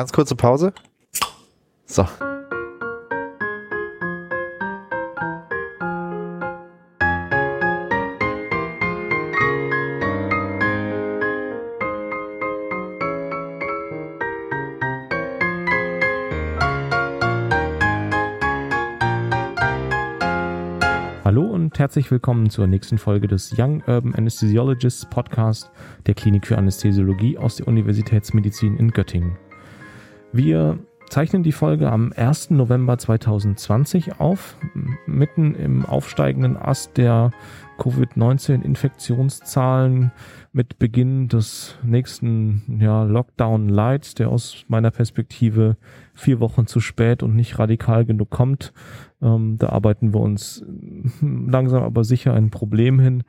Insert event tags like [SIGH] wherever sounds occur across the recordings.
Ganz kurze Pause. So. Hallo und herzlich willkommen zur nächsten Folge des Young Urban Anesthesiologists Podcast der Klinik für Anästhesiologie aus der Universitätsmedizin in Göttingen. Wir zeichnen die Folge am 1. November 2020 auf, mitten im aufsteigenden Ast der Covid-19-Infektionszahlen mit Beginn des nächsten ja, Lockdown-Lights, der aus meiner Perspektive vier Wochen zu spät und nicht radikal genug kommt. Ähm, da arbeiten wir uns langsam aber sicher ein Problem hin.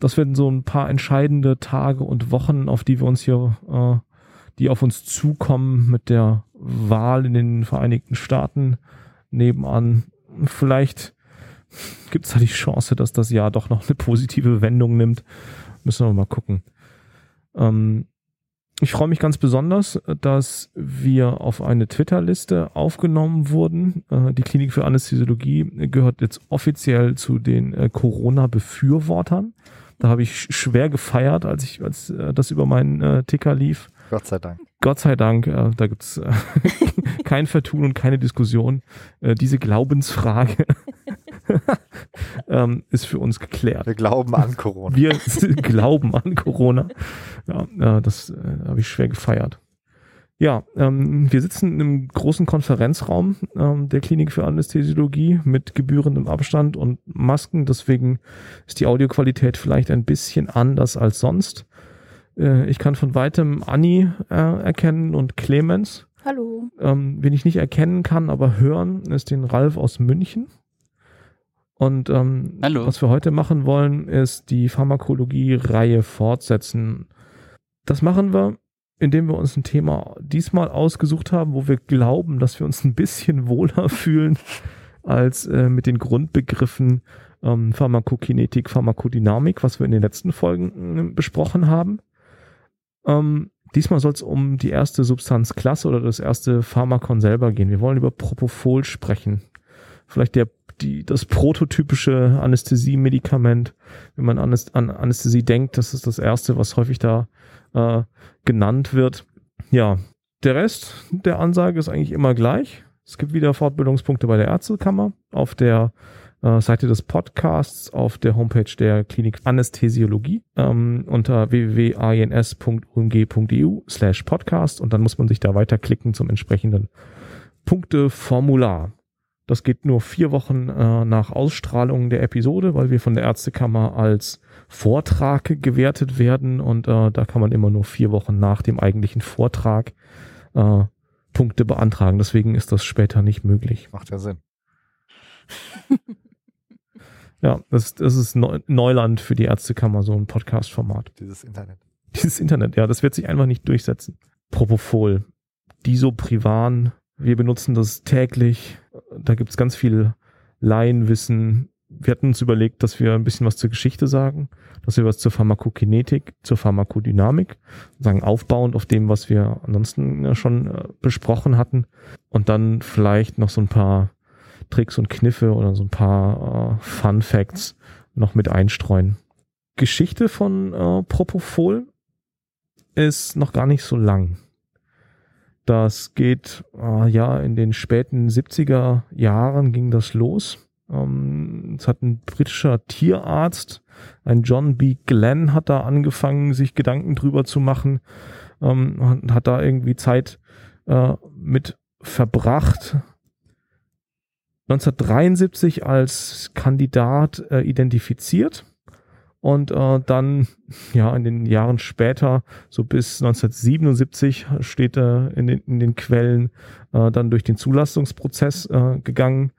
Das werden so ein paar entscheidende Tage und Wochen, auf die wir uns hier, äh, die auf uns zukommen mit der Wahl in den Vereinigten Staaten nebenan. Vielleicht gibt es da die Chance, dass das Jahr doch noch eine positive Wendung nimmt. Müssen wir mal gucken. Ähm, ich freue mich ganz besonders, dass wir auf eine Twitter-Liste aufgenommen wurden. Äh, die Klinik für Anästhesiologie gehört jetzt offiziell zu den äh, Corona-Befürwortern. Da habe ich schwer gefeiert, als ich als äh, das über meinen Ticker lief. Gott sei Dank. Gott sei Dank, da gibt's [LAUGHS] kein Vertun und keine Diskussion. diese Glaubensfrage [LAUGHS] ähm, ist für uns geklärt. Wir glauben an Corona. Wir [LAUGHS] glauben an Corona. Ja, äh, das äh, habe ich schwer gefeiert. Ja, ähm, wir sitzen im großen Konferenzraum ähm, der Klinik für Anästhesiologie mit gebührendem Abstand und Masken. Deswegen ist die Audioqualität vielleicht ein bisschen anders als sonst. Äh, ich kann von weitem Anni äh, erkennen und Clemens. Hallo. Ähm, wen ich nicht erkennen kann, aber hören, ist den Ralf aus München. Und ähm, Hallo. was wir heute machen wollen, ist die Pharmakologie-Reihe fortsetzen. Das machen wir, indem wir uns ein Thema diesmal ausgesucht haben, wo wir glauben, dass wir uns ein bisschen wohler [LAUGHS] fühlen als äh, mit den Grundbegriffen ähm, Pharmakokinetik, Pharmakodynamik, was wir in den letzten Folgen äh, besprochen haben. Ähm, diesmal soll es um die erste Substanzklasse oder das erste Pharmakon selber gehen. Wir wollen über Propofol sprechen. Vielleicht der die, das prototypische Anästhesie-Medikament. Wenn man an Anästhesie denkt, das ist das erste, was häufig da äh, genannt wird. Ja, der Rest der Ansage ist eigentlich immer gleich. Es gibt wieder Fortbildungspunkte bei der Ärztekammer auf der äh, Seite des Podcasts, auf der Homepage der Klinik Anästhesiologie ähm, unter www.ans.umg.eu slash podcast und dann muss man sich da weiterklicken zum entsprechenden Punkteformular. Das geht nur vier Wochen äh, nach Ausstrahlung der Episode, weil wir von der Ärztekammer als Vortrag gewertet werden und äh, da kann man immer nur vier Wochen nach dem eigentlichen Vortrag äh, Punkte beantragen. Deswegen ist das später nicht möglich. Macht ja Sinn. [LAUGHS] ja, das, das ist Neuland für die Ärztekammer, so ein Podcast-Format. Dieses Internet. Dieses Internet, ja, das wird sich einfach nicht durchsetzen. Propofol, Disoprivan, wir benutzen das täglich. Da gibt's ganz viel Laienwissen. Wir hatten uns überlegt, dass wir ein bisschen was zur Geschichte sagen, dass wir was zur Pharmakokinetik, zur Pharmakodynamik sagen, aufbauend auf dem, was wir ansonsten schon äh, besprochen hatten. Und dann vielleicht noch so ein paar Tricks und Kniffe oder so ein paar äh, Fun Facts noch mit einstreuen. Geschichte von äh, Propofol ist noch gar nicht so lang. Das geht, äh, ja, in den späten 70er Jahren ging das los. Ähm, es hat ein britischer Tierarzt, ein John B. Glenn, hat da angefangen, sich Gedanken drüber zu machen, ähm, hat da irgendwie Zeit äh, mit verbracht. 1973 als Kandidat äh, identifiziert und äh, dann, [LAUGHS] ja, in den Jahren später, so bis 1977, steht er in den, in den Quellen äh, dann durch den Zulassungsprozess äh, gegangen.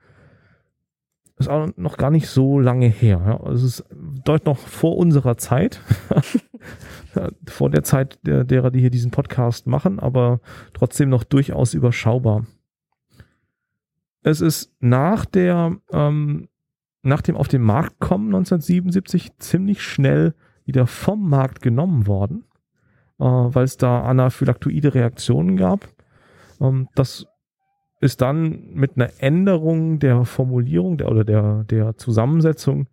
Ist auch noch gar nicht so lange her. Ja. Also es ist deutlich noch vor unserer Zeit. [LAUGHS] vor der Zeit der, derer, die hier diesen Podcast machen, aber trotzdem noch durchaus überschaubar. Es ist nach der ähm, nach dem auf den Markt kommen 1977 ziemlich schnell wieder vom Markt genommen worden, äh, weil es da anaphylaktoide Reaktionen gab. Ähm, das ist dann mit einer Änderung der Formulierung der, oder der, der Zusammensetzung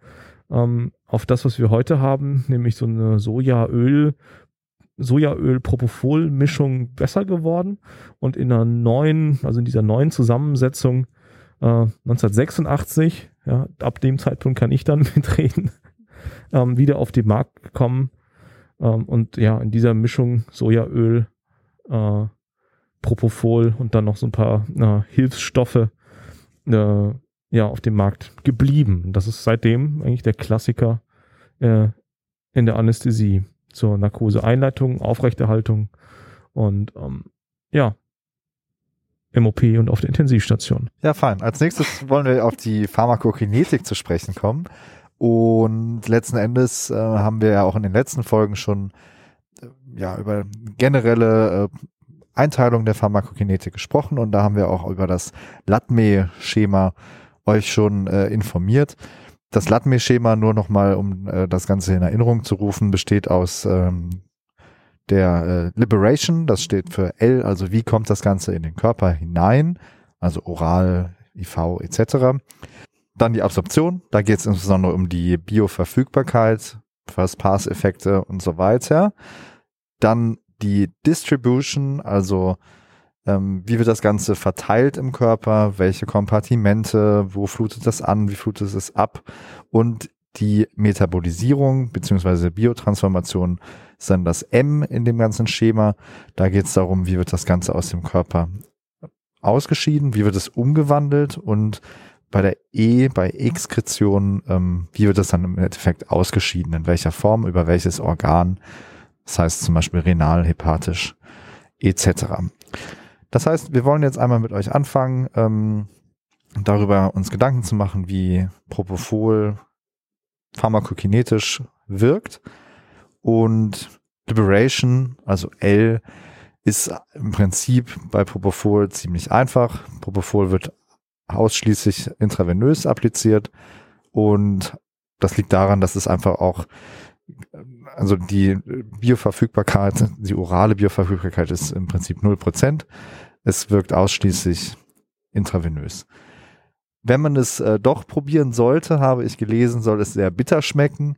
ähm, auf das, was wir heute haben, nämlich so eine Sojaöl, Sojaöl-Propofol-Mischung besser geworden und in einer neuen, also in dieser neuen Zusammensetzung äh, 1986, ja, ab dem Zeitpunkt kann ich dann [LAUGHS] mitreden, ähm, wieder auf den Markt gekommen ähm, und ja, in dieser Mischung Sojaöl, äh, Propofol und dann noch so ein paar äh, Hilfsstoffe äh, ja auf dem Markt geblieben. Das ist seitdem eigentlich der Klassiker äh, in der Anästhesie zur Narkoseeinleitung, Aufrechterhaltung und ähm, ja, MOP und auf der Intensivstation. Ja, fein. Als nächstes wollen wir auf die Pharmakokinetik zu sprechen kommen. Und letzten Endes äh, haben wir ja auch in den letzten Folgen schon äh, ja über generelle äh, Einteilung der Pharmakokinetik gesprochen und da haben wir auch über das LATME-Schema euch schon äh, informiert. Das LATME-Schema, nur nochmal, um äh, das Ganze in Erinnerung zu rufen, besteht aus ähm, der äh, Liberation, das steht für L, also wie kommt das Ganze in den Körper hinein, also oral, IV etc. Dann die Absorption, da geht es insbesondere um die Bioverfügbarkeit, First-Pass-Effekte und so weiter. Dann die Distribution, also ähm, wie wird das Ganze verteilt im Körper, welche Kompartimente, wo flutet das an, wie flutet es ab und die Metabolisierung beziehungsweise Biotransformation ist dann das M in dem ganzen Schema. Da geht es darum, wie wird das Ganze aus dem Körper ausgeschieden, wie wird es umgewandelt und bei der E, bei Exkretion, ähm, wie wird das dann im Endeffekt ausgeschieden, in welcher Form, über welches Organ, das heißt zum Beispiel renal, hepatisch etc. Das heißt, wir wollen jetzt einmal mit euch anfangen, ähm, darüber uns Gedanken zu machen, wie Propofol pharmakokinetisch wirkt und Liberation, also L, ist im Prinzip bei Propofol ziemlich einfach. Propofol wird ausschließlich intravenös appliziert und das liegt daran, dass es einfach auch, also die Bioverfügbarkeit, die orale Bioverfügbarkeit ist im Prinzip 0%. Es wirkt ausschließlich intravenös. Wenn man es äh, doch probieren sollte, habe ich gelesen, soll es sehr bitter schmecken.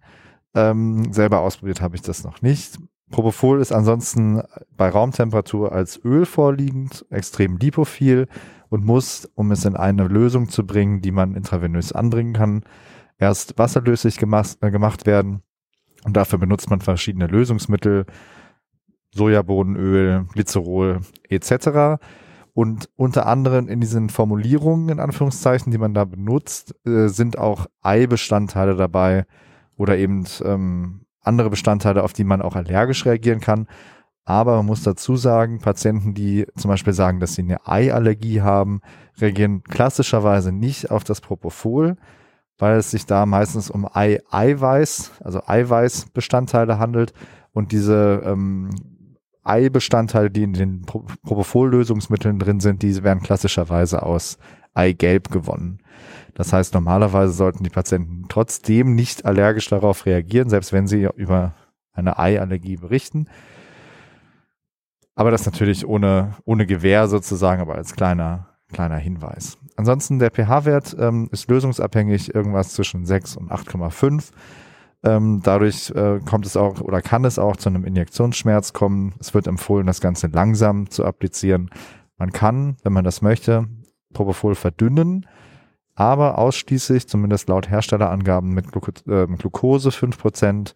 Ähm, selber ausprobiert habe ich das noch nicht. Propofol ist ansonsten bei Raumtemperatur als Öl vorliegend, extrem lipophil und muss, um es in eine Lösung zu bringen, die man intravenös anbringen kann, erst wasserlöslich gemacht, äh, gemacht werden. Und dafür benutzt man verschiedene Lösungsmittel, Sojabohnenöl, Glycerol etc. Und unter anderem in diesen Formulierungen, in Anführungszeichen, die man da benutzt, äh, sind auch Eibestandteile dabei oder eben ähm, andere Bestandteile, auf die man auch allergisch reagieren kann. Aber man muss dazu sagen, Patienten, die zum Beispiel sagen, dass sie eine Eiallergie haben, reagieren klassischerweise nicht auf das Propofol, weil es sich da meistens um Ei-Eiweiß, also Eiweißbestandteile handelt und diese ähm, Ei-Bestandteile, die in den Propofol-Lösungsmitteln drin sind, die werden klassischerweise aus Eigelb gewonnen. Das heißt, normalerweise sollten die Patienten trotzdem nicht allergisch darauf reagieren, selbst wenn sie über eine Eiallergie berichten. Aber das natürlich ohne, ohne Gewähr sozusagen, aber als kleiner, kleiner Hinweis. Ansonsten der pH-Wert ähm, ist lösungsabhängig, irgendwas zwischen 6 und 8,5. Ähm, dadurch äh, kommt es auch oder kann es auch zu einem Injektionsschmerz kommen. Es wird empfohlen, das Ganze langsam zu applizieren. Man kann, wenn man das möchte, Propofol verdünnen, aber ausschließlich, zumindest laut Herstellerangaben, mit Gluko äh, Glucose 5%,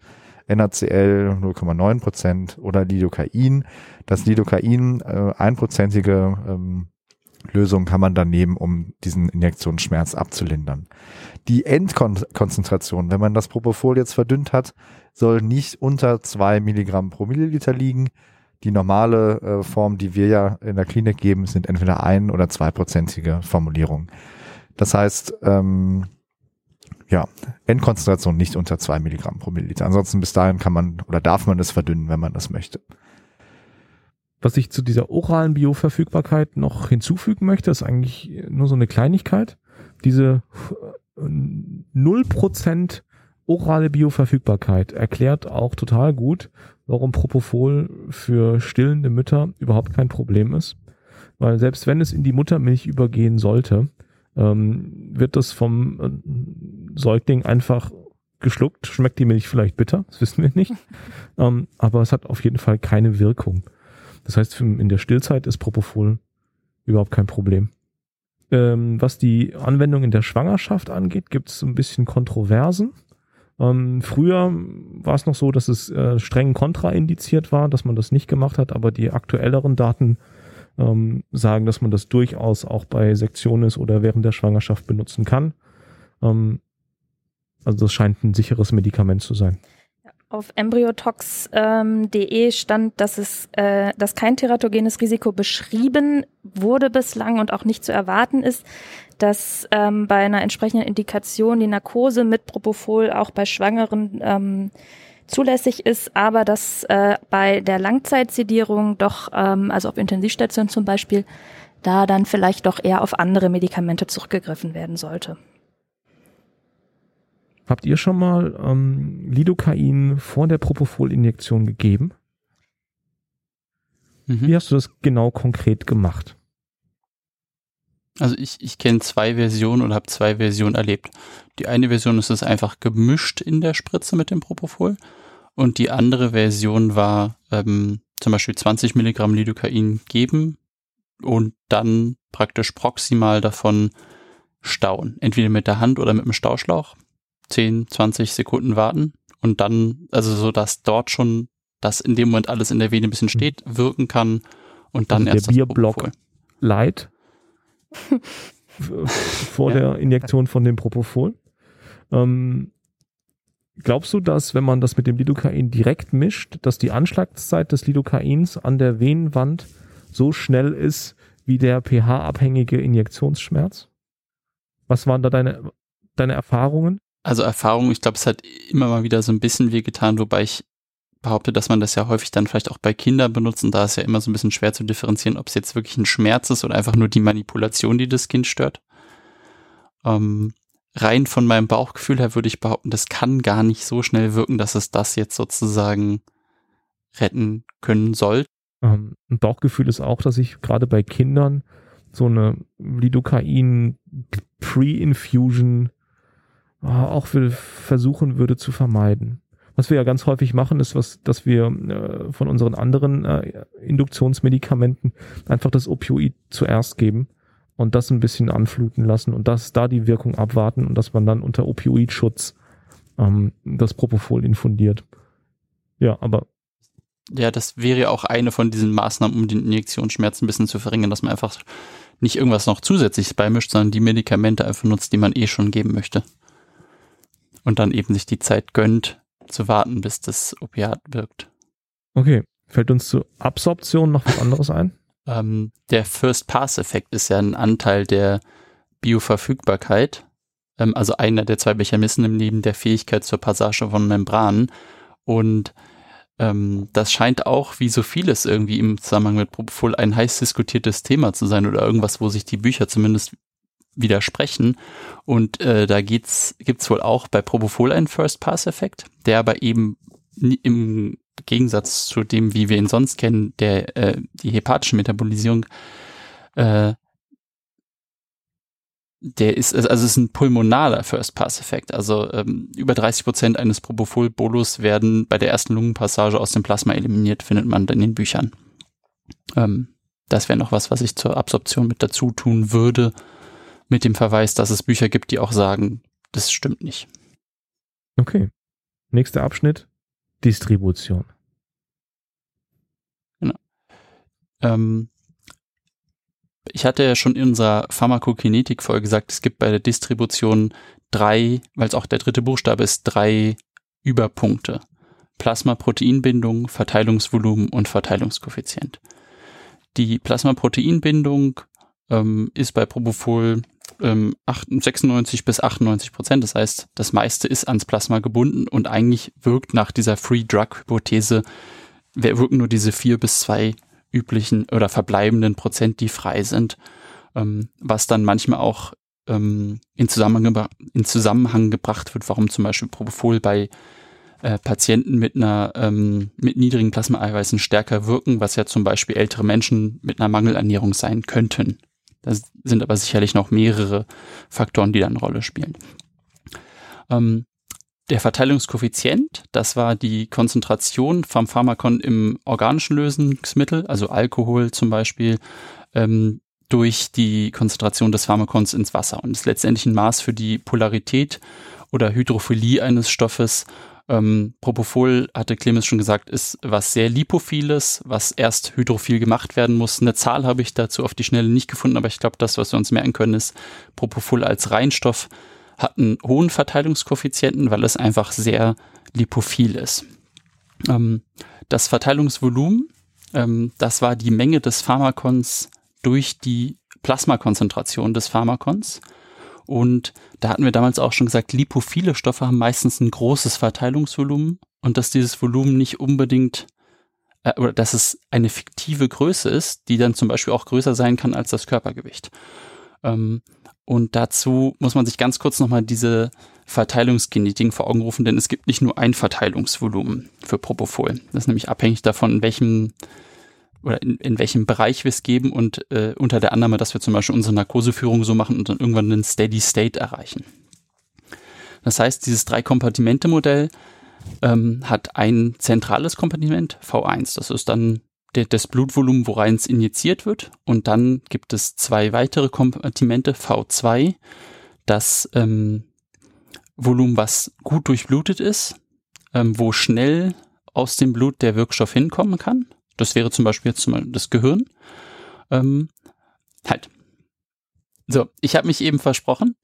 NaCl 0,9% oder Lidocain. Das Lidocain, äh, einprozentige ähm, Lösung kann man dann nehmen, um diesen Injektionsschmerz abzulindern. Die Endkonzentration, wenn man das Propofol jetzt verdünnt hat, soll nicht unter zwei Milligramm pro Milliliter liegen. Die normale äh, Form, die wir ja in der Klinik geben, sind entweder ein- oder zweiprozentige Formulierungen. Das heißt, ähm, ja, Endkonzentration nicht unter zwei Milligramm pro Milliliter. Ansonsten bis dahin kann man oder darf man es verdünnen, wenn man das möchte. Was ich zu dieser oralen Bioverfügbarkeit noch hinzufügen möchte, ist eigentlich nur so eine Kleinigkeit. Diese 0% orale Bioverfügbarkeit erklärt auch total gut, warum Propofol für stillende Mütter überhaupt kein Problem ist weil selbst wenn es in die Muttermilch übergehen sollte, ähm, wird das vom äh, Säugling einfach geschluckt. Schmeckt die Milch vielleicht bitter, das wissen wir nicht. [LAUGHS] ähm, aber es hat auf jeden Fall keine Wirkung. Das heißt, in der Stillzeit ist Propofol überhaupt kein Problem. Ähm, was die Anwendung in der Schwangerschaft angeht, gibt es ein bisschen Kontroversen. Ähm, früher war es noch so, dass es äh, streng kontraindiziert war, dass man das nicht gemacht hat, aber die aktuelleren Daten ähm, sagen, dass man das durchaus auch bei Sektionis oder während der Schwangerschaft benutzen kann. Ähm, also das scheint ein sicheres Medikament zu sein. Auf embryotox.de ähm, stand, dass es, äh, dass kein teratogenes Risiko beschrieben wurde bislang und auch nicht zu erwarten ist, dass ähm, bei einer entsprechenden Indikation die Narkose mit Propofol auch bei Schwangeren ähm, zulässig ist, aber dass äh, bei der Langzeitsedierung doch, ähm, also auf Intensivstation zum Beispiel, da dann vielleicht doch eher auf andere Medikamente zurückgegriffen werden sollte. Habt ihr schon mal ähm, Lidocain vor der Propofol-Injektion gegeben? Mhm. Wie hast du das genau konkret gemacht? Also ich, ich kenne zwei Versionen und habe zwei Versionen erlebt. Die eine Version ist es einfach gemischt in der Spritze mit dem Propofol und die andere Version war ähm, zum Beispiel 20 Milligramm Lidocain geben und dann praktisch proximal davon stauen. Entweder mit der Hand oder mit dem Stauschlauch. 10, 20 Sekunden warten und dann, also so, dass dort schon das in dem Moment alles in der Vene ein bisschen steht, wirken kann und dann also erst der Bierblock Light [LAUGHS] vor ja. der Injektion von dem Propofol. Ähm, glaubst du, dass wenn man das mit dem Lidocain direkt mischt, dass die Anschlagszeit des Lidocains an der Venenwand so schnell ist wie der pH-abhängige Injektionsschmerz? Was waren da deine, deine Erfahrungen? Also Erfahrung, ich glaube, es hat immer mal wieder so ein bisschen wehgetan, wobei ich behaupte, dass man das ja häufig dann vielleicht auch bei Kindern benutzt und da ist ja immer so ein bisschen schwer zu differenzieren, ob es jetzt wirklich ein Schmerz ist oder einfach nur die Manipulation, die das Kind stört. Ähm, rein von meinem Bauchgefühl her würde ich behaupten, das kann gar nicht so schnell wirken, dass es das jetzt sozusagen retten können soll. Ähm, ein Bauchgefühl ist auch, dass ich gerade bei Kindern so eine Lidocain Pre-Infusion auch versuchen würde zu vermeiden. Was wir ja ganz häufig machen, ist, was, dass wir äh, von unseren anderen äh, Induktionsmedikamenten einfach das Opioid zuerst geben und das ein bisschen anfluten lassen und das da die Wirkung abwarten und dass man dann unter Opioidschutz ähm, das Propofol infundiert. Ja, aber ja, das wäre auch eine von diesen Maßnahmen, um den Injektionsschmerz ein bisschen zu verringern, dass man einfach nicht irgendwas noch zusätzliches beimischt, sondern die Medikamente einfach nutzt, die man eh schon geben möchte. Und dann eben sich die Zeit gönnt, zu warten, bis das Opiat wirkt. Okay. Fällt uns zur Absorption noch was anderes ein? [LAUGHS] ähm, der First-Pass-Effekt ist ja ein Anteil der Bioverfügbarkeit. Ähm, also einer der zwei Mechanismen neben der Fähigkeit zur Passage von Membranen. Und ähm, das scheint auch, wie so vieles irgendwie im Zusammenhang mit Propofol, ein heiß diskutiertes Thema zu sein oder irgendwas, wo sich die Bücher zumindest widersprechen. Und äh, da geht's, gibt's wohl auch bei Propofol einen First-Pass-Effekt, der aber eben im Gegensatz zu dem, wie wir ihn sonst kennen, der äh, die hepatische Metabolisierung, äh, der ist, also es ist ein pulmonaler First-Pass-Effekt. Also ähm, über 30 Prozent eines Propofol-Bolus werden bei der ersten Lungenpassage aus dem Plasma eliminiert, findet man in den Büchern. Ähm, das wäre noch was, was ich zur Absorption mit dazu tun würde mit dem Verweis, dass es Bücher gibt, die auch sagen, das stimmt nicht. Okay. Nächster Abschnitt, Distribution. Genau. Ähm, ich hatte ja schon in unserer Pharmakokinetik-Folge gesagt, es gibt bei der Distribution drei, weil es auch der dritte Buchstabe ist, drei Überpunkte. Plasmaproteinbindung, Verteilungsvolumen und Verteilungskoeffizient. Die Plasmaproteinbindung ähm, ist bei Propofol ähm, 96 bis 98 Prozent. Das heißt, das meiste ist ans Plasma gebunden und eigentlich wirkt nach dieser Free Drug Hypothese, wirken nur diese vier bis zwei üblichen oder verbleibenden Prozent, die frei sind, ähm, was dann manchmal auch ähm, in, Zusammenhang in Zusammenhang gebracht wird, warum zum Beispiel Propofol bei äh, Patienten mit einer ähm, mit niedrigen Plasmaeiweißen stärker wirken, was ja zum Beispiel ältere Menschen mit einer Mangelernährung sein könnten. Das sind aber sicherlich noch mehrere Faktoren, die da eine Rolle spielen. Ähm, der Verteilungskoeffizient, das war die Konzentration vom Pharmakon im organischen Lösungsmittel, also Alkohol zum Beispiel, ähm, durch die Konzentration des Pharmakons ins Wasser und ist letztendlich ein Maß für die Polarität oder Hydrophilie eines Stoffes. Ähm, Propofol, hatte Clemens schon gesagt, ist was sehr Lipophiles, was erst hydrophil gemacht werden muss. Eine Zahl habe ich dazu auf die Schnelle nicht gefunden, aber ich glaube, das, was wir uns merken können, ist, Propofol als Reinstoff hat einen hohen Verteilungskoeffizienten, weil es einfach sehr lipophil ist. Ähm, das Verteilungsvolumen, ähm, das war die Menge des Pharmakons durch die Plasmakonzentration des Pharmakons. Und da hatten wir damals auch schon gesagt, lipophile Stoffe haben meistens ein großes Verteilungsvolumen und dass dieses Volumen nicht unbedingt äh, oder dass es eine fiktive Größe ist, die dann zum Beispiel auch größer sein kann als das Körpergewicht. Ähm, und dazu muss man sich ganz kurz nochmal diese Verteilungsgenetiken vor Augen rufen, denn es gibt nicht nur ein Verteilungsvolumen für Propofol. Das ist nämlich abhängig davon, in welchem oder in, in welchem Bereich wir es geben und äh, unter der Annahme, dass wir zum Beispiel unsere Narkoseführung so machen und dann irgendwann einen Steady State erreichen. Das heißt, dieses Drei-Kompartimente-Modell ähm, hat ein zentrales Kompartiment, V1. Das ist dann der, das Blutvolumen, worein es injiziert wird. Und dann gibt es zwei weitere Kompartimente, V2, das ähm, Volumen, was gut durchblutet ist, ähm, wo schnell aus dem Blut der Wirkstoff hinkommen kann. Das wäre zum Beispiel jetzt mal das Gehirn. Ähm, halt. So, ich habe mich eben versprochen.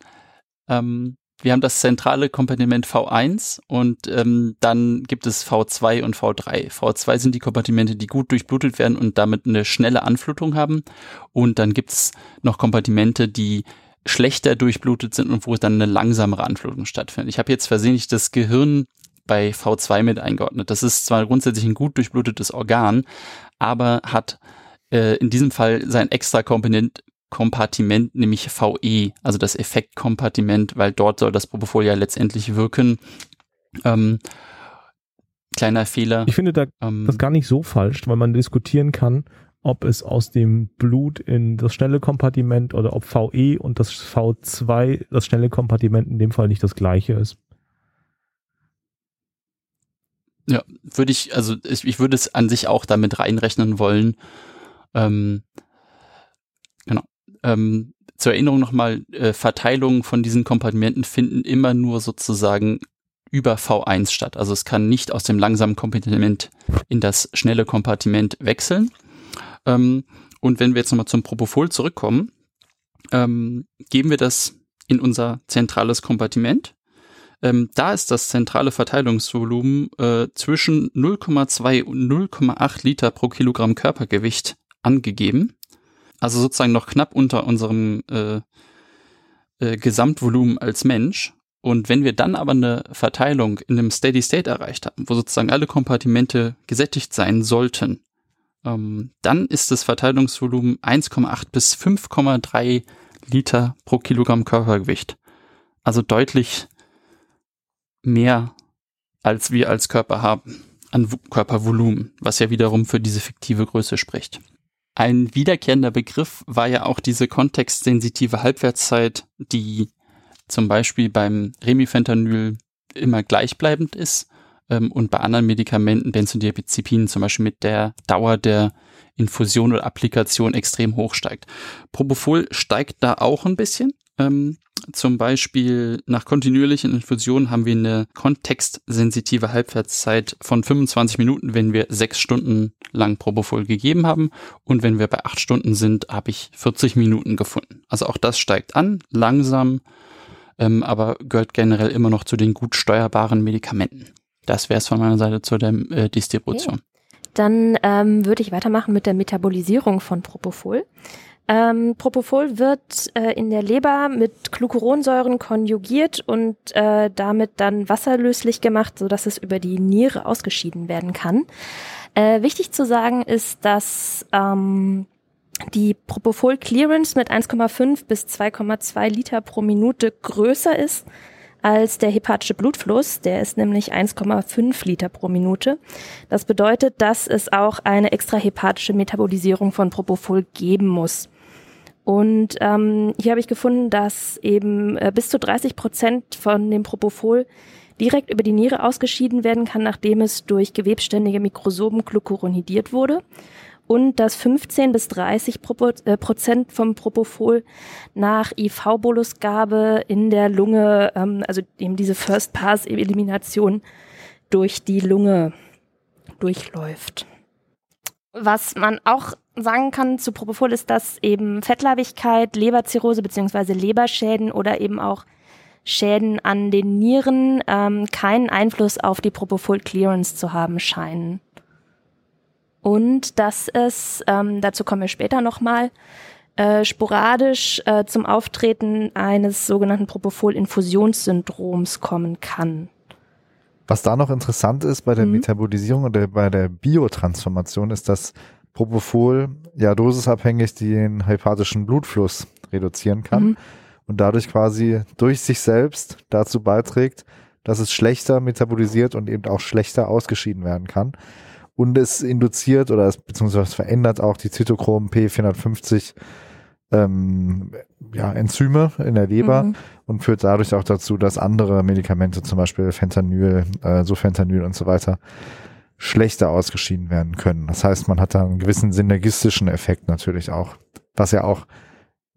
Ähm, wir haben das zentrale Kompartiment V1 und ähm, dann gibt es V2 und V3. V2 sind die Kompartimente, die gut durchblutet werden und damit eine schnelle Anflutung haben. Und dann gibt es noch Kompartimente, die schlechter durchblutet sind und wo dann eine langsamere Anflutung stattfindet. Ich habe jetzt versehentlich das Gehirn bei V2 mit eingeordnet. Das ist zwar grundsätzlich ein gut durchblutetes Organ, aber hat äh, in diesem Fall sein extra Komponent, Kompartiment, nämlich VE, also das Effektkompartiment, weil dort soll das Propofol ja letztendlich wirken. Ähm, kleiner Fehler. Ich finde da ähm, das gar nicht so falsch, weil man diskutieren kann, ob es aus dem Blut in das schnelle Kompartiment oder ob VE und das V2, das schnelle Kompartiment in dem Fall nicht das gleiche ist. Ja, würde ich, also ich, ich würde es an sich auch damit reinrechnen wollen. Ähm, genau. Ähm, zur Erinnerung nochmal, äh, Verteilungen von diesen Kompartimenten finden immer nur sozusagen über V1 statt. Also es kann nicht aus dem langsamen Kompartiment in das schnelle Kompartiment wechseln. Ähm, und wenn wir jetzt nochmal zum Propofol zurückkommen, ähm, geben wir das in unser zentrales Kompartiment ähm, da ist das zentrale Verteilungsvolumen äh, zwischen 0,2 und 0,8 Liter pro Kilogramm Körpergewicht angegeben. Also sozusagen noch knapp unter unserem äh, äh, Gesamtvolumen als Mensch. Und wenn wir dann aber eine Verteilung in einem Steady State erreicht haben, wo sozusagen alle Kompartimente gesättigt sein sollten, ähm, dann ist das Verteilungsvolumen 1,8 bis 5,3 Liter pro Kilogramm Körpergewicht. Also deutlich mehr, als wir als Körper haben an Körpervolumen, was ja wiederum für diese fiktive Größe spricht. Ein wiederkehrender Begriff war ja auch diese kontextsensitive Halbwertszeit, die zum Beispiel beim Remifentanyl immer gleichbleibend ist ähm, und bei anderen Medikamenten, Benzodiazepinen zum Beispiel mit der Dauer der Infusion oder Applikation extrem hoch steigt. Propofol steigt da auch ein bisschen, ähm, zum Beispiel nach kontinuierlichen Infusionen haben wir eine kontextsensitive Halbwertszeit von 25 Minuten, wenn wir sechs Stunden lang Propofol gegeben haben. Und wenn wir bei acht Stunden sind, habe ich 40 Minuten gefunden. Also auch das steigt an, langsam, ähm, aber gehört generell immer noch zu den gut steuerbaren Medikamenten. Das wäre es von meiner Seite zu der äh, Distribution. Okay. Dann ähm, würde ich weitermachen mit der Metabolisierung von Propofol. Ähm, Propofol wird äh, in der Leber mit Glucuronsäuren konjugiert und äh, damit dann wasserlöslich gemacht, so dass es über die Niere ausgeschieden werden kann. Äh, wichtig zu sagen ist, dass ähm, die Propofol Clearance mit 1,5 bis 2,2 Liter pro Minute größer ist als der hepatische Blutfluss. Der ist nämlich 1,5 Liter pro Minute. Das bedeutet, dass es auch eine extrahepatische Metabolisierung von Propofol geben muss. Und ähm, hier habe ich gefunden, dass eben äh, bis zu 30 Prozent von dem Propofol direkt über die Niere ausgeschieden werden kann, nachdem es durch gewebständige Mikrosomen glucuronidiert wurde und dass 15 bis 30 äh, Prozent vom Propofol nach IV-Bolusgabe in der Lunge, ähm, also eben diese First-Pass-Elimination durch die Lunge durchläuft. Was man auch sagen kann zu Propofol ist, dass eben Fettleibigkeit, Leberzirrhose beziehungsweise Leberschäden oder eben auch Schäden an den Nieren ähm, keinen Einfluss auf die Propofol-Clearance zu haben scheinen und dass es, ähm, dazu kommen wir später nochmal, äh, sporadisch äh, zum Auftreten eines sogenannten Propofol-Infusionssyndroms kommen kann. Was da noch interessant ist bei der mhm. Metabolisierung oder bei der Biotransformation ist, dass Propofol ja dosisabhängig den hepatischen Blutfluss reduzieren kann mhm. und dadurch quasi durch sich selbst dazu beiträgt, dass es schlechter metabolisiert und eben auch schlechter ausgeschieden werden kann und es induziert oder es beziehungsweise verändert auch die Zytochrom P450 ähm, ja, Enzyme in der Leber mhm. und führt dadurch auch dazu, dass andere Medikamente, zum Beispiel Fentanyl, äh, Sofentanyl und so weiter, schlechter ausgeschieden werden können. Das heißt, man hat da einen gewissen synergistischen Effekt natürlich auch, was ja auch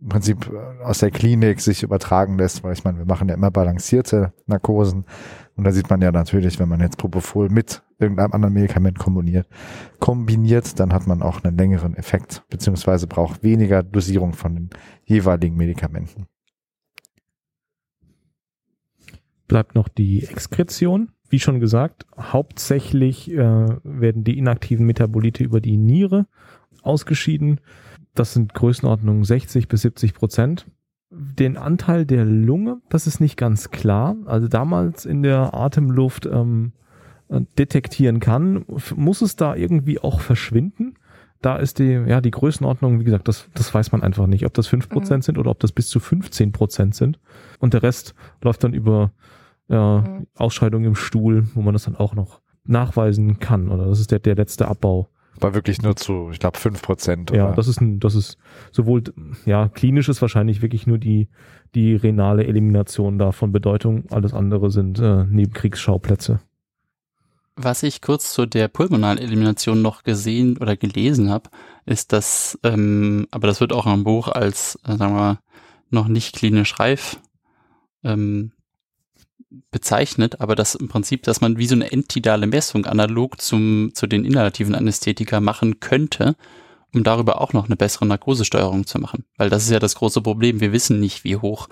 im Prinzip äh, aus der Klinik sich übertragen lässt, weil ich meine, wir machen ja immer balancierte Narkosen und da sieht man ja natürlich, wenn man jetzt Propofol mit irgendeinem anderen Medikament kombiniert, kombiniert, dann hat man auch einen längeren Effekt, beziehungsweise braucht weniger Dosierung von den jeweiligen Medikamenten. Bleibt noch die Exkretion. Wie schon gesagt, hauptsächlich äh, werden die inaktiven Metabolite über die Niere ausgeschieden. Das sind Größenordnungen 60 bis 70 Prozent den Anteil der Lunge, das ist nicht ganz klar. Also damals in der Atemluft ähm, äh, detektieren kann, muss es da irgendwie auch verschwinden. Da ist die, ja, die Größenordnung, wie gesagt, das, das weiß man einfach nicht, ob das fünf Prozent mhm. sind oder ob das bis zu 15 Prozent sind. Und der Rest läuft dann über äh, mhm. Ausscheidung im Stuhl, wo man das dann auch noch nachweisen kann. Oder das ist der, der letzte Abbau war wirklich nur zu, ich glaube, fünf Prozent. Ja, das ist ein, das ist sowohl, ja, klinisch ist wahrscheinlich wirklich nur die, die renale Elimination da von Bedeutung. Alles andere sind äh, Nebenkriegsschauplätze. Was ich kurz zu der pulmonalen Elimination noch gesehen oder gelesen habe, ist, dass, ähm, aber das wird auch im Buch als, äh, sagen wir mal, noch nicht klinisch reif ähm, bezeichnet, aber das im Prinzip, dass man wie so eine entidale Messung analog zum, zu den inhalativen Anästhetika machen könnte, um darüber auch noch eine bessere Narkosesteuerung zu machen. Weil das ist ja das große Problem. Wir wissen nicht, wie hoch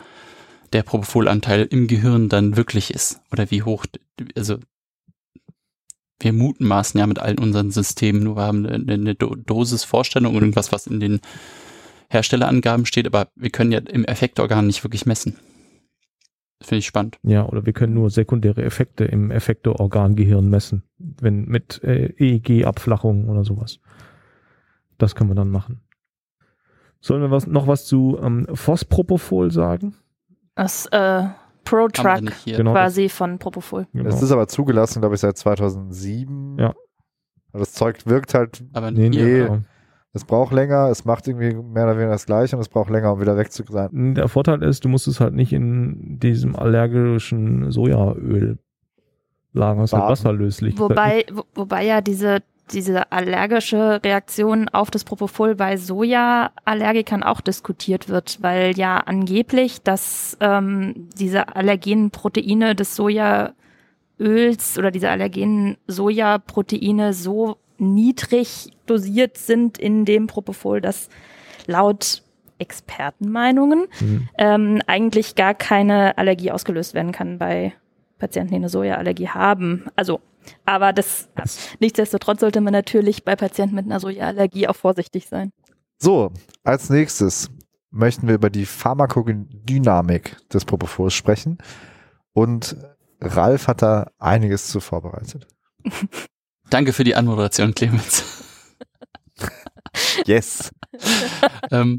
der Propofolanteil im Gehirn dann wirklich ist. Oder wie hoch, also wir mutmaßen ja mit allen unseren Systemen, nur wir haben eine, eine Dosisvorstellung und irgendwas, was in den Herstellerangaben steht, aber wir können ja im Effektorgan nicht wirklich messen. Finde ich spannend. Ja, oder wir können nur sekundäre Effekte im Effektororgangehirn messen, wenn mit äh, EEG-Abflachung oder sowas. Das können wir dann machen. Sollen wir was, noch was zu ähm, Phospropofol sagen? Das äh, Pro-Truck genau, quasi das, von Propofol. Genau. Das ist aber zugelassen, glaube ich, seit 2007. Ja. Das Zeug wirkt halt. Aber nee, nee, genau. Es braucht länger, es macht irgendwie mehr oder weniger das gleiche und es braucht länger, um wieder weg zu sein. Der Vorteil ist, du musst es halt nicht in diesem allergischen Sojaöl lagern, es ist halt wasserlöslich. Wobei, wo, wobei ja diese, diese allergische Reaktion auf das Propofol bei Soja-Allergikern auch diskutiert wird, weil ja angeblich, dass ähm, diese allergenen Proteine des Sojaöls oder diese allergenen Sojaproteine so niedrig dosiert sind in dem Propofol, dass laut Expertenmeinungen mhm. ähm, eigentlich gar keine Allergie ausgelöst werden kann bei Patienten, die eine Sojaallergie haben. Also, aber das, das nichtsdestotrotz sollte man natürlich bei Patienten mit einer Sojaallergie auch vorsichtig sein. So, als nächstes möchten wir über die Pharmakodynamik des Propofols sprechen. Und Ralf hat da einiges zu vorbereitet. [LAUGHS] Danke für die Anmoderation, Clemens. [LAUGHS] Yes. [LAUGHS] ähm,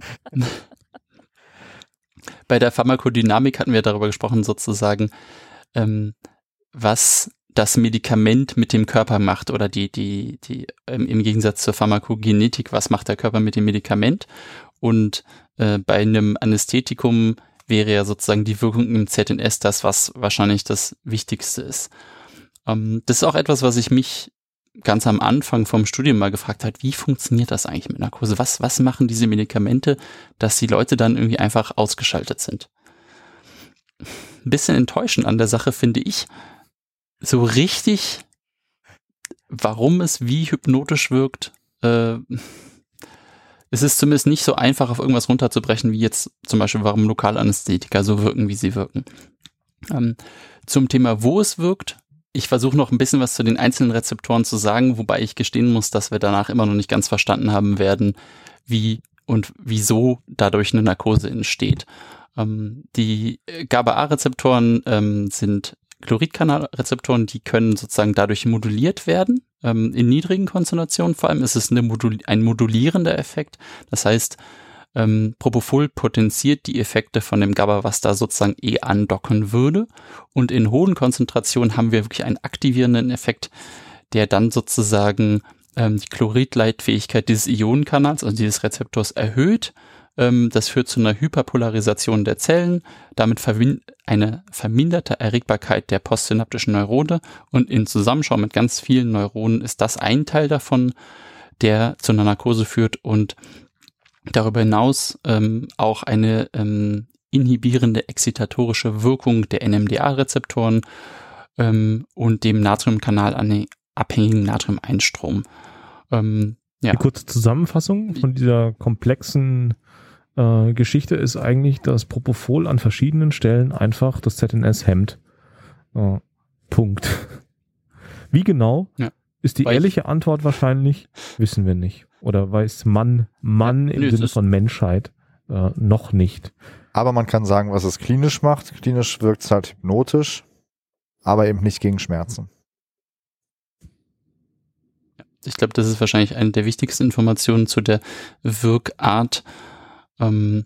Bei der Pharmakodynamik hatten wir darüber gesprochen, sozusagen, ähm, was das Medikament mit dem Körper macht oder die, die, die, ähm, im Gegensatz zur Pharmakogenetik, was macht der Körper mit dem Medikament? Und äh, bei einem Anästhetikum wäre ja sozusagen die Wirkung im ZNS das, was wahrscheinlich das Wichtigste ist. Ähm, das ist auch etwas, was ich mich ganz am Anfang vom Studium mal gefragt hat, wie funktioniert das eigentlich mit Narkose? Was, was machen diese Medikamente, dass die Leute dann irgendwie einfach ausgeschaltet sind? Ein bisschen enttäuschend an der Sache finde ich, so richtig, warum es wie hypnotisch wirkt, äh, es ist zumindest nicht so einfach, auf irgendwas runterzubrechen, wie jetzt zum Beispiel, warum Lokalanästhetika so wirken, wie sie wirken. Ähm, zum Thema, wo es wirkt, ich versuche noch ein bisschen was zu den einzelnen Rezeptoren zu sagen, wobei ich gestehen muss, dass wir danach immer noch nicht ganz verstanden haben werden, wie und wieso dadurch eine Narkose entsteht. Ähm, die GABA-A-Rezeptoren ähm, sind Chloridkanalrezeptoren, die können sozusagen dadurch moduliert werden, ähm, in niedrigen Konzentrationen. Vor allem ist es Modul ein modulierender Effekt. Das heißt, ähm, Propofol potenziert die Effekte von dem GABA, was da sozusagen eh andocken würde. Und in hohen Konzentrationen haben wir wirklich einen aktivierenden Effekt, der dann sozusagen ähm, die Chloridleitfähigkeit dieses Ionenkanals, also dieses Rezeptors erhöht. Ähm, das führt zu einer Hyperpolarisation der Zellen, damit eine verminderte Erregbarkeit der postsynaptischen Neurone und in Zusammenschau mit ganz vielen Neuronen ist das ein Teil davon, der zu einer Narkose führt und darüber hinaus ähm, auch eine ähm, inhibierende excitatorische Wirkung der NMDA-Rezeptoren ähm, und dem Natriumkanal abhängigen Natriumeinstrom. Ähm, ja. Die kurze Zusammenfassung von dieser komplexen äh, Geschichte ist eigentlich, dass Propofol an verschiedenen Stellen einfach das ZNS hemmt. Äh, Punkt. Wie genau ja. ist die Weil ehrliche Antwort wahrscheinlich? Wissen wir nicht. Oder weiß man, Mann ja, im Sinne von Menschheit äh, noch nicht. Aber man kann sagen, was es klinisch macht. Klinisch wirkt es halt hypnotisch, aber eben nicht gegen Schmerzen. Ich glaube, das ist wahrscheinlich eine der wichtigsten Informationen zu der Wirkart. Ähm,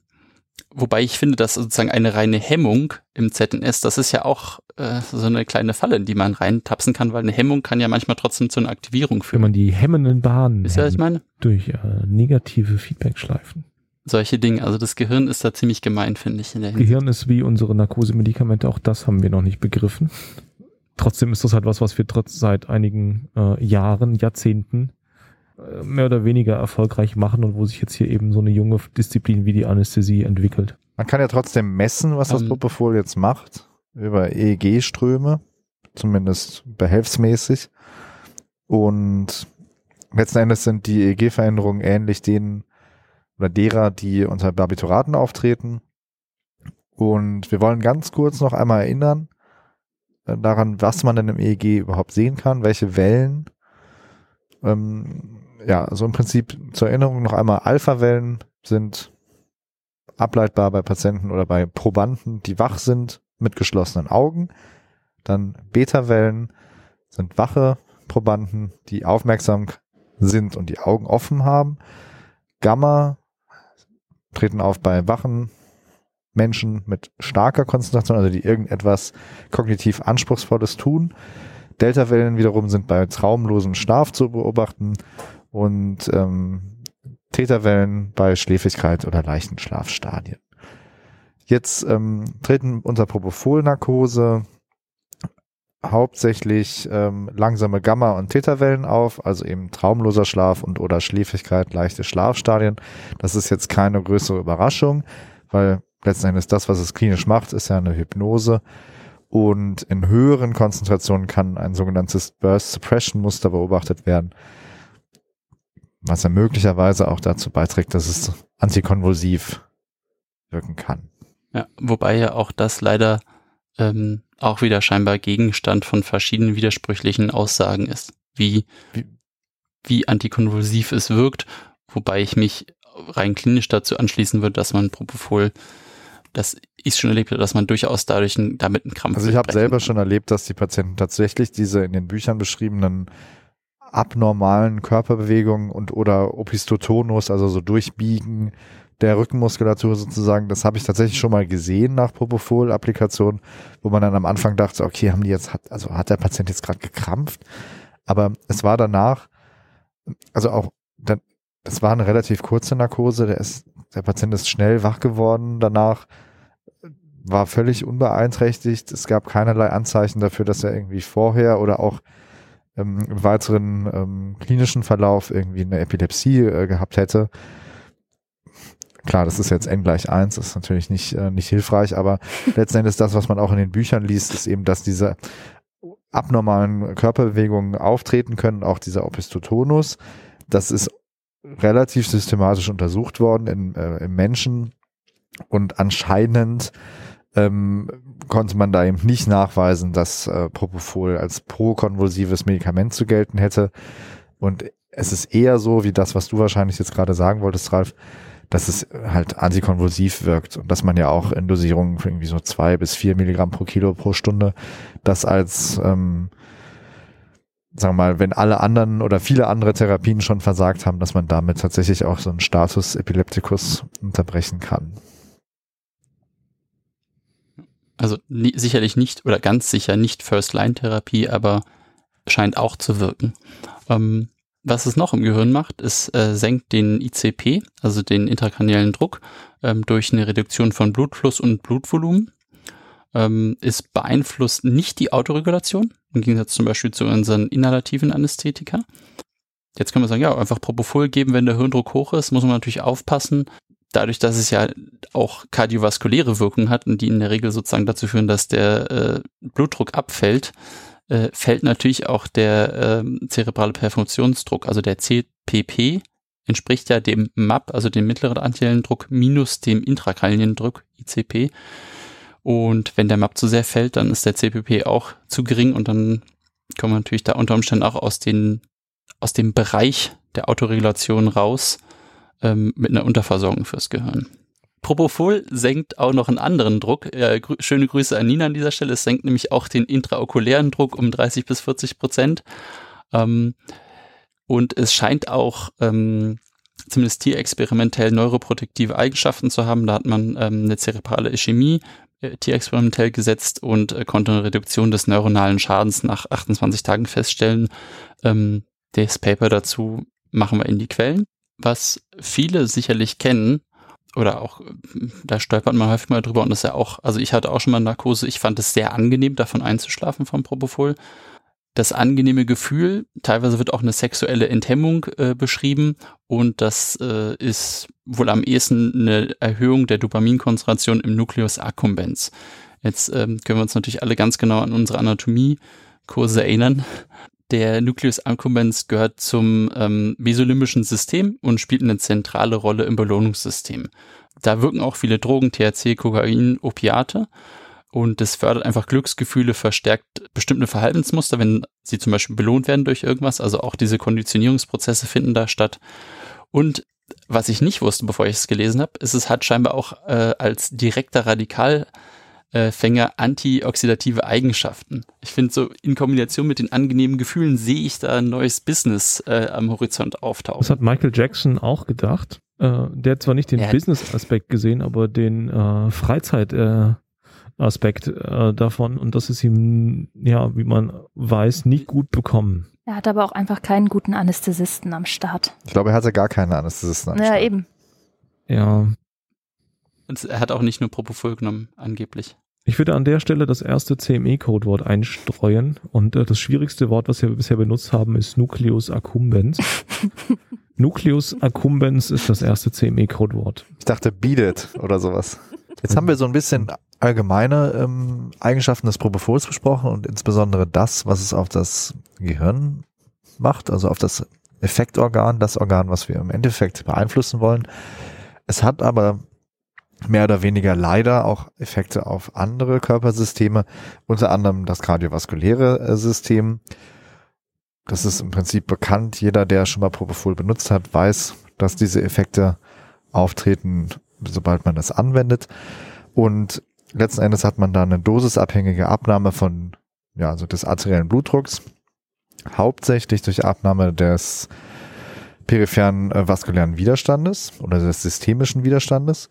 wobei ich finde, dass sozusagen eine reine Hemmung im ZNS, das ist ja auch äh, so eine kleine Falle, in die man reintapsen kann, weil eine Hemmung kann ja manchmal trotzdem zu einer Aktivierung führen. Wenn man die hemmenden Bahnen ist ja, was ich meine? durch äh, negative Feedbackschleifen. Solche Dinge, also das Gehirn ist da ziemlich gemein, finde ich. In der Gehirn ist wie unsere Narkosemedikamente, auch das haben wir noch nicht begriffen. Trotzdem ist das halt was, was wir trotz seit einigen äh, Jahren, Jahrzehnten mehr oder weniger erfolgreich machen und wo sich jetzt hier eben so eine junge Disziplin wie die Anästhesie entwickelt. Man kann ja trotzdem messen, was das ähm. Propofol jetzt macht, über EEG-Ströme, zumindest behelfsmäßig. Und letzten Endes sind die EEG-Veränderungen ähnlich denen oder derer, die unter Barbituraten auftreten. Und wir wollen ganz kurz noch einmal erinnern äh, daran, was man denn im EEG überhaupt sehen kann, welche Wellen ähm, ja, also im Prinzip zur Erinnerung noch einmal, Alpha-Wellen sind ableitbar bei Patienten oder bei Probanden, die wach sind mit geschlossenen Augen. Dann Beta-Wellen sind wache Probanden, die aufmerksam sind und die Augen offen haben. Gamma treten auf bei wachen Menschen mit starker Konzentration, also die irgendetwas kognitiv Anspruchsvolles tun. Delta-Wellen wiederum sind bei traumlosen Schlaf zu beobachten und ähm, Täterwellen bei Schläfrigkeit oder leichten Schlafstadien. Jetzt ähm, treten unter Propofol-Narkose hauptsächlich ähm, langsame Gamma- und Täterwellen auf, also eben traumloser Schlaf und oder Schläfrigkeit, leichte Schlafstadien. Das ist jetzt keine größere Überraschung, weil letzten Endes das, was es klinisch macht, ist ja eine Hypnose. Und in höheren Konzentrationen kann ein sogenanntes Burst Suppression Muster beobachtet werden was ja möglicherweise auch dazu beiträgt, dass es antikonvulsiv wirken kann. Ja, wobei ja auch das leider ähm, auch wieder scheinbar Gegenstand von verschiedenen widersprüchlichen Aussagen ist, wie, wie, wie antikonvulsiv es wirkt, wobei ich mich rein klinisch dazu anschließen würde, dass man Propofol, das ich schon erlebt habe, dass man durchaus dadurch ein, damit einen Krampf Also ich habe selber schon erlebt, dass die Patienten tatsächlich diese in den Büchern beschriebenen abnormalen Körperbewegungen und oder Opistotonus, also so durchbiegen, der Rückenmuskulatur sozusagen. Das habe ich tatsächlich schon mal gesehen nach Propofol-Applikation, wo man dann am Anfang dachte, okay, haben die jetzt, also hat der Patient jetzt gerade gekrampft? Aber es war danach, also auch, das war eine relativ kurze Narkose, der ist, der Patient ist schnell wach geworden danach, war völlig unbeeinträchtigt. Es gab keinerlei Anzeichen dafür, dass er irgendwie vorher oder auch ähm, im weiteren ähm, klinischen Verlauf irgendwie eine Epilepsie äh, gehabt hätte. Klar, das ist jetzt n gleich eins, das ist natürlich nicht, äh, nicht hilfreich, aber [LAUGHS] letzten Endes das, was man auch in den Büchern liest, ist eben, dass diese abnormalen Körperbewegungen auftreten können, auch dieser Opistotonus. Das ist relativ systematisch untersucht worden in, äh, im Menschen und anscheinend ähm, konnte man da eben nicht nachweisen, dass äh, Propofol als prokonvulsives Medikament zu gelten hätte. Und es ist eher so, wie das, was du wahrscheinlich jetzt gerade sagen wolltest, Ralf, dass es halt antikonvulsiv wirkt und dass man ja auch in Dosierungen für irgendwie so zwei bis vier Milligramm pro Kilo pro Stunde das als, ähm, sagen wir mal, wenn alle anderen oder viele andere Therapien schon versagt haben, dass man damit tatsächlich auch so einen Status Epilepticus unterbrechen kann. Also nie, sicherlich nicht oder ganz sicher nicht First-Line-Therapie, aber scheint auch zu wirken. Ähm, was es noch im Gehirn macht, es äh, senkt den ICP, also den intrakraniellen Druck, ähm, durch eine Reduktion von Blutfluss und Blutvolumen. Ähm, es beeinflusst nicht die Autoregulation, im Gegensatz zum Beispiel zu unseren inhalativen Anästhetika. Jetzt kann man sagen, ja, einfach Propofol geben, wenn der Hirndruck hoch ist, muss man natürlich aufpassen, dadurch, dass es ja auch kardiovaskuläre Wirkungen hat und die in der Regel sozusagen dazu führen, dass der äh, Blutdruck abfällt, äh, fällt natürlich auch der äh, zerebrale Perfusionsdruck, also der CPP, entspricht ja dem MAP, also dem mittleren arteriellen Druck, minus dem intrakraniellen Druck, ICP. Und wenn der MAP zu sehr fällt, dann ist der CPP auch zu gering und dann kommen wir natürlich da unter Umständen auch aus, den, aus dem Bereich der Autoregulation raus ähm, mit einer Unterversorgung fürs Gehirn. Propofol senkt auch noch einen anderen Druck. Ja, grü schöne Grüße an Nina an dieser Stelle. Es senkt nämlich auch den intraokulären Druck um 30 bis 40 Prozent. Ähm, und es scheint auch ähm, zumindest tierexperimentell neuroprotektive Eigenschaften zu haben. Da hat man ähm, eine zerebrale Ischämie äh, tierexperimentell gesetzt und äh, konnte eine Reduktion des neuronalen Schadens nach 28 Tagen feststellen. Ähm, das Paper dazu machen wir in die Quellen was viele sicherlich kennen, oder auch, da stolpert man häufig mal drüber und das ist ja auch, also ich hatte auch schon mal Narkose, ich fand es sehr angenehm, davon einzuschlafen vom Propofol. Das angenehme Gefühl, teilweise wird auch eine sexuelle Enthemmung äh, beschrieben und das äh, ist wohl am ehesten eine Erhöhung der Dopaminkonzentration im Nucleus accumbens. Jetzt ähm, können wir uns natürlich alle ganz genau an unsere Anatomie-Kurse erinnern. Der Nucleus accumbens gehört zum ähm, mesolimbischen System und spielt eine zentrale Rolle im Belohnungssystem. Da wirken auch viele Drogen, THC, Kokain, Opiate. Und das fördert einfach Glücksgefühle, verstärkt bestimmte Verhaltensmuster, wenn sie zum Beispiel belohnt werden durch irgendwas. Also auch diese Konditionierungsprozesse finden da statt. Und was ich nicht wusste, bevor ich es gelesen habe, ist, es hat scheinbar auch äh, als direkter Radikal äh, Fänger antioxidative Eigenschaften. Ich finde so in Kombination mit den angenehmen Gefühlen sehe ich da ein neues Business äh, am Horizont auftauchen. Das hat Michael Jackson auch gedacht. Äh, der hat zwar nicht den Business-Aspekt gesehen, aber den äh, Freizeit-Aspekt äh, davon und das ist ihm, ja, wie man weiß, nicht gut bekommen. Er hat aber auch einfach keinen guten Anästhesisten am Start. Ich glaube, er hatte gar keinen Anästhesisten am ja, Start. Ja, eben. Ja. Und er hat auch nicht nur Propofol genommen, angeblich. Ich würde an der Stelle das erste CME-Codewort einstreuen und äh, das schwierigste Wort, was wir bisher benutzt haben, ist Nucleus accumbens. [LAUGHS] Nucleus accumbens ist das erste CME-Codewort. Ich dachte beat it oder sowas. Jetzt haben wir so ein bisschen allgemeine ähm, Eigenschaften des Propofols besprochen und insbesondere das, was es auf das Gehirn macht, also auf das Effektorgan, das Organ, was wir im Endeffekt beeinflussen wollen. Es hat aber mehr oder weniger leider auch Effekte auf andere Körpersysteme, unter anderem das kardiovaskuläre äh, System. Das ist im Prinzip bekannt. Jeder, der schon mal Propofol benutzt hat, weiß, dass diese Effekte auftreten, sobald man es anwendet. Und letzten Endes hat man da eine dosisabhängige Abnahme von, ja, also des arteriellen Blutdrucks, hauptsächlich durch Abnahme des peripheren äh, vaskulären Widerstandes oder des systemischen Widerstandes.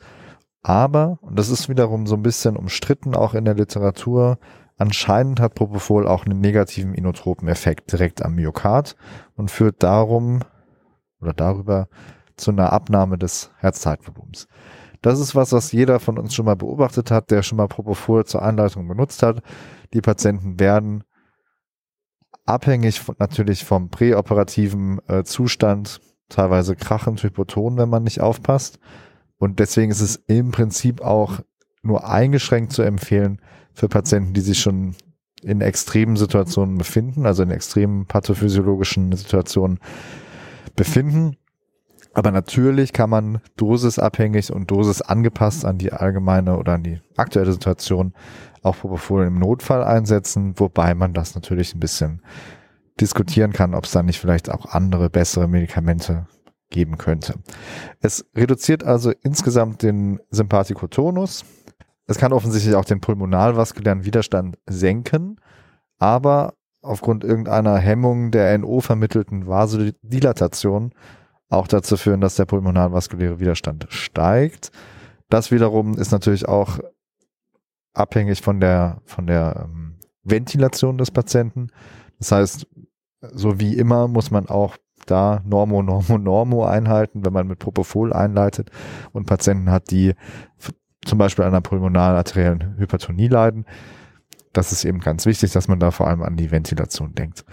Aber, und das ist wiederum so ein bisschen umstritten auch in der Literatur, anscheinend hat Propofol auch einen negativen inotropen Effekt direkt am Myokard und führt darum oder darüber zu einer Abnahme des Herzzeitvolumens. Das ist was, was jeder von uns schon mal beobachtet hat, der schon mal Propofol zur Einleitung benutzt hat. Die Patienten werden abhängig von, natürlich vom präoperativen äh, Zustand teilweise krachend hypoton, wenn man nicht aufpasst. Und deswegen ist es im Prinzip auch nur eingeschränkt zu empfehlen für Patienten, die sich schon in extremen Situationen befinden, also in extremen pathophysiologischen Situationen befinden. Aber natürlich kann man dosisabhängig und dosis angepasst an die allgemeine oder an die aktuelle Situation auch Propofol im Notfall einsetzen, wobei man das natürlich ein bisschen diskutieren kann, ob es da nicht vielleicht auch andere, bessere Medikamente geben könnte. Es reduziert also insgesamt den Sympathikotonus. Es kann offensichtlich auch den pulmonalvaskulären Widerstand senken, aber aufgrund irgendeiner Hemmung der NO vermittelten Vasodilatation auch dazu führen, dass der pulmonalvaskuläre Widerstand steigt. Das wiederum ist natürlich auch abhängig von der, von der ähm, Ventilation des Patienten. Das heißt, so wie immer muss man auch da Normo, Normo, Normo einhalten, wenn man mit Propofol einleitet und Patienten hat, die zum Beispiel an einer pulmonalarteriellen Hypertonie leiden. Das ist eben ganz wichtig, dass man da vor allem an die Ventilation denkt.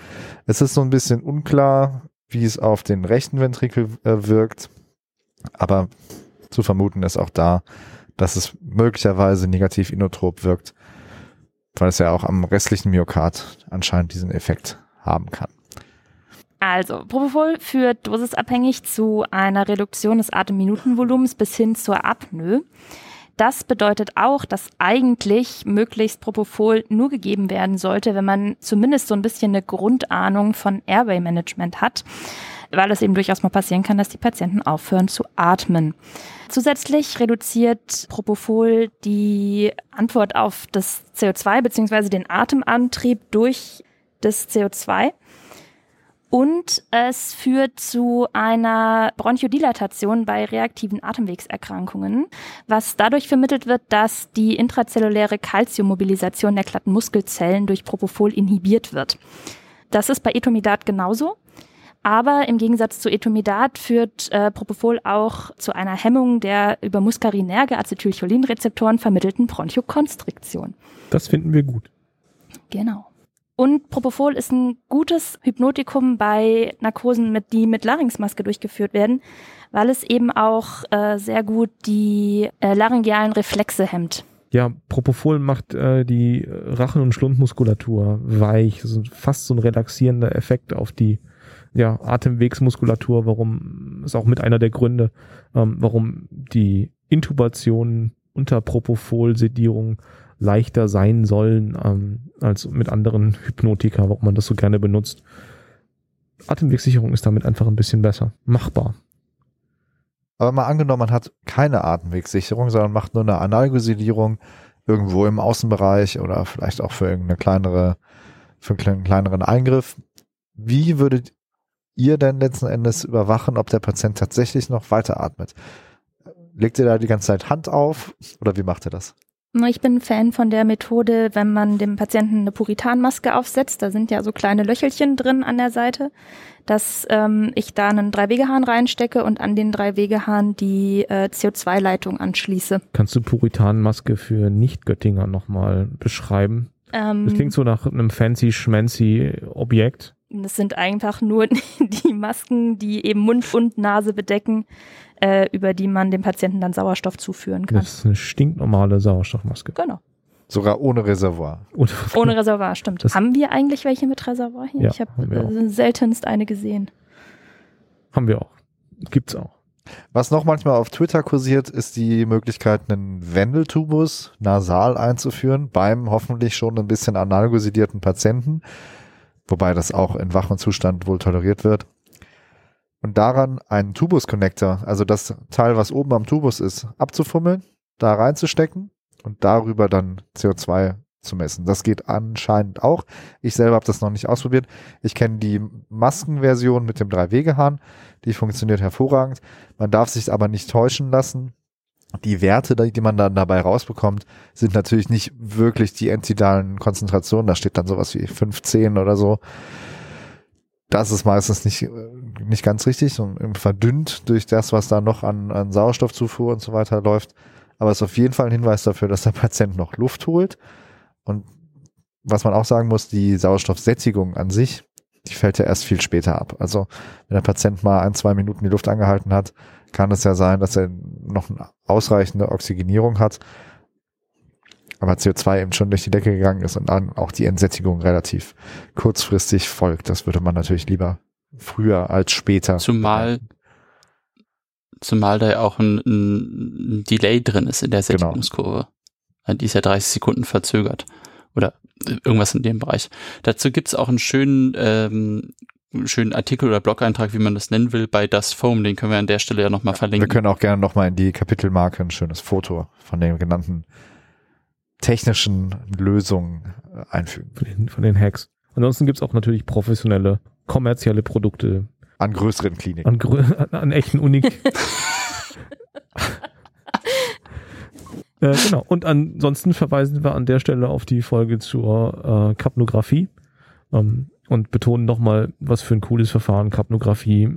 Es ist so ein bisschen unklar, wie es auf den rechten Ventrikel äh, wirkt, aber zu vermuten ist auch da, dass es möglicherweise negativ inotrop wirkt, weil es ja auch am restlichen Myokard anscheinend diesen Effekt haben kann. Also, Propofol führt dosisabhängig zu einer Reduktion des Atemminutenvolumens bis hin zur Apnoe. Das bedeutet auch, dass eigentlich möglichst Propofol nur gegeben werden sollte, wenn man zumindest so ein bisschen eine Grundahnung von Airway-Management hat, weil es eben durchaus mal passieren kann, dass die Patienten aufhören zu atmen. Zusätzlich reduziert Propofol die Antwort auf das CO2 bzw. den Atemantrieb durch das CO2 und es führt zu einer Bronchodilatation bei reaktiven Atemwegserkrankungen, was dadurch vermittelt wird, dass die intrazelluläre Calciummobilisation der glatten Muskelzellen durch Propofol inhibiert wird. Das ist bei Etomidat genauso. Aber im Gegensatz zu Etomidat führt äh, Propofol auch zu einer Hemmung der über muskarinerge Acetylcholinrezeptoren vermittelten Bronchokonstriktion. Das finden wir gut. Genau. Und Propofol ist ein gutes Hypnotikum bei Narkosen, mit, die mit Larynxmaske durchgeführt werden, weil es eben auch äh, sehr gut die äh, laryngealen Reflexe hemmt. Ja, Propofol macht äh, die Rachen- und Schlundmuskulatur weich. Das ist fast so ein relaxierender Effekt auf die ja, Atemwegsmuskulatur, warum ist auch mit einer der Gründe, ähm, warum die Intubation unter Propofol-Sedierung leichter sein sollen ähm, als mit anderen [LAUGHS] Hypnotika, warum man das so gerne benutzt. Atemwegssicherung ist damit einfach ein bisschen besser. Machbar. Aber mal angenommen, man hat keine Atemwegssicherung, sondern macht nur eine Analgesilierung irgendwo im Außenbereich oder vielleicht auch für irgendeine kleinere, für einen kleineren Eingriff. Wie würdet ihr denn letzten Endes überwachen, ob der Patient tatsächlich noch weiteratmet? Legt ihr da die ganze Zeit Hand auf oder wie macht ihr das? Ich bin Fan von der Methode, wenn man dem Patienten eine Puritanmaske aufsetzt. Da sind ja so kleine Löchelchen drin an der Seite, dass ähm, ich da einen Drei-Wegehahn reinstecke und an den Drei-Wegehahn die äh, CO2-Leitung anschließe. Kannst du Puritanmaske für Nicht-Göttinger nochmal beschreiben? Ähm, das klingt so nach einem fancy schmancy Objekt. Das sind einfach nur [LAUGHS] die Masken, die eben Mund und Nase bedecken, äh, über die man dem Patienten dann Sauerstoff zuführen kann. Das ist eine stinknormale Sauerstoffmaske. Genau. Sogar ohne Reservoir. Ohne, [LAUGHS] ohne Reservoir, stimmt. Das haben wir eigentlich welche mit Reservoir hier? Ja, ich habe äh, seltenst eine gesehen. Haben wir auch. Gibt's auch. Was noch manchmal auf Twitter kursiert, ist die Möglichkeit, einen Wendeltubus nasal einzuführen beim hoffentlich schon ein bisschen analgosidierten Patienten, wobei das auch in wachem Zustand wohl toleriert wird und daran einen Tubus-Connector, also das Teil, was oben am Tubus ist, abzufummeln, da reinzustecken und darüber dann CO2 zu messen. Das geht anscheinend auch. Ich selber habe das noch nicht ausprobiert. Ich kenne die Maskenversion mit dem Drei-Wege-Hahn. Die funktioniert hervorragend. Man darf sich aber nicht täuschen lassen. Die Werte, die man dann dabei rausbekommt, sind natürlich nicht wirklich die entidalen Konzentrationen. Da steht dann sowas wie 15 oder so. Das ist meistens nicht, nicht ganz richtig und verdünnt durch das, was da noch an, an Sauerstoffzufuhr und so weiter läuft. Aber es ist auf jeden Fall ein Hinweis dafür, dass der [LAUGHS] Patient noch Luft holt und was man auch sagen muss, die Sauerstoffsättigung an sich, die fällt ja erst viel später ab. Also wenn der Patient mal ein, zwei Minuten die Luft angehalten hat, kann es ja sein, dass er noch eine ausreichende Oxygenierung hat, aber CO2 eben schon durch die Decke gegangen ist und dann auch die Entsättigung relativ kurzfristig folgt. Das würde man natürlich lieber früher als später. Zumal, zumal da ja auch ein, ein Delay drin ist in der genau. Sättigungskurve. Genau. Die ist ja 30 Sekunden verzögert. Oder irgendwas in dem Bereich. Dazu gibt's auch einen schönen, ähm, schönen Artikel oder Blog-Eintrag, wie man das nennen will, bei Das Foam. Den können wir an der Stelle ja nochmal verlinken. Wir können auch gerne nochmal in die Kapitelmarke ein schönes Foto von den genannten technischen Lösungen äh, einfügen. Von den, von den Hacks. Ansonsten gibt's auch natürlich professionelle, kommerzielle Produkte. An größeren Kliniken. An, grö an, an echten Unik. [LAUGHS] Äh, genau. Und ansonsten verweisen wir an der Stelle auf die Folge zur äh, Kapnographie ähm, und betonen nochmal, was für ein cooles Verfahren Kapnographie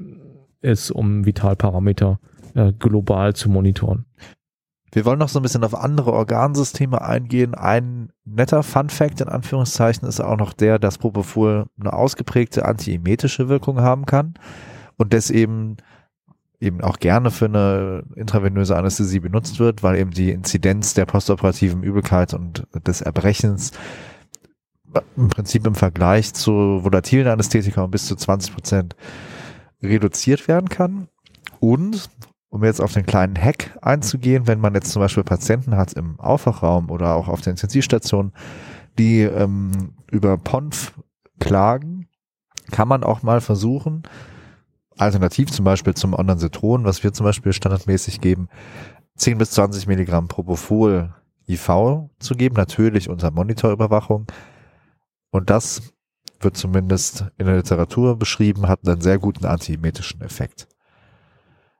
ist, um Vitalparameter äh, global zu monitoren. Wir wollen noch so ein bisschen auf andere Organsysteme eingehen. Ein netter Fun Fact in Anführungszeichen ist auch noch der, dass Propofol eine ausgeprägte antiemetische Wirkung haben kann und das eben eben auch gerne für eine intravenöse Anästhesie benutzt wird, weil eben die Inzidenz der postoperativen Übelkeit und des Erbrechens im Prinzip im Vergleich zu volatilen Anästhetika um bis zu 20 Prozent reduziert werden kann. Und um jetzt auf den kleinen Hack einzugehen, wenn man jetzt zum Beispiel Patienten hat im Aufwachraum oder auch auf der Intensivstation, die ähm, über PONF klagen, kann man auch mal versuchen, alternativ zum Beispiel zum Ondansetron, was wir zum Beispiel standardmäßig geben, 10 bis 20 Milligramm Propofol IV zu geben, natürlich unter Monitorüberwachung. Und das wird zumindest in der Literatur beschrieben, hat einen sehr guten antiemetischen Effekt.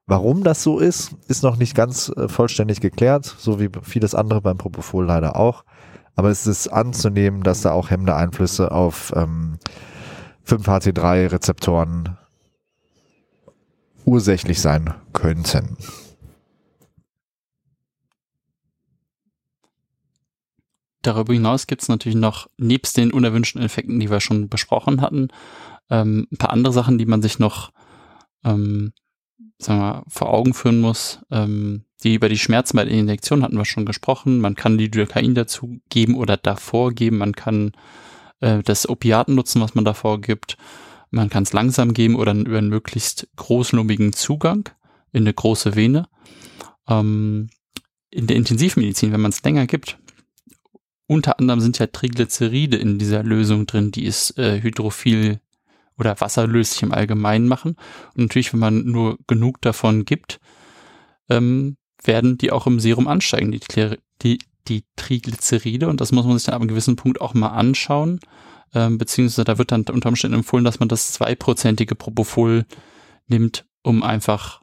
Warum das so ist, ist noch nicht ganz äh, vollständig geklärt, so wie vieles andere beim Propofol leider auch. Aber es ist anzunehmen, dass da auch hemmende Einflüsse auf ähm, 5-HT3-Rezeptoren ursächlich sein könnten. Darüber hinaus gibt es natürlich noch, nebst den unerwünschten Effekten, die wir schon besprochen hatten, ähm, ein paar andere Sachen, die man sich noch ähm, sagen wir, vor Augen führen muss. Ähm, die über die Schmerzen bei der Injektion hatten wir schon gesprochen. Man kann die Lidocain dazu geben oder davor geben. Man kann äh, das Opiaten nutzen, was man davor gibt. Man kann es langsam geben oder über einen möglichst großlummigen Zugang in eine große Vene. Ähm, in der Intensivmedizin, wenn man es länger gibt, unter anderem sind ja Triglyceride in dieser Lösung drin, die es äh, hydrophil oder wasserlöslich im Allgemeinen machen. Und natürlich, wenn man nur genug davon gibt, ähm, werden die auch im Serum ansteigen, die, die, die Triglyceride. Und das muss man sich dann ab einem gewissen Punkt auch mal anschauen ähm, beziehungsweise da wird dann unter Umständen empfohlen, dass man das zweiprozentige Propofol nimmt, um einfach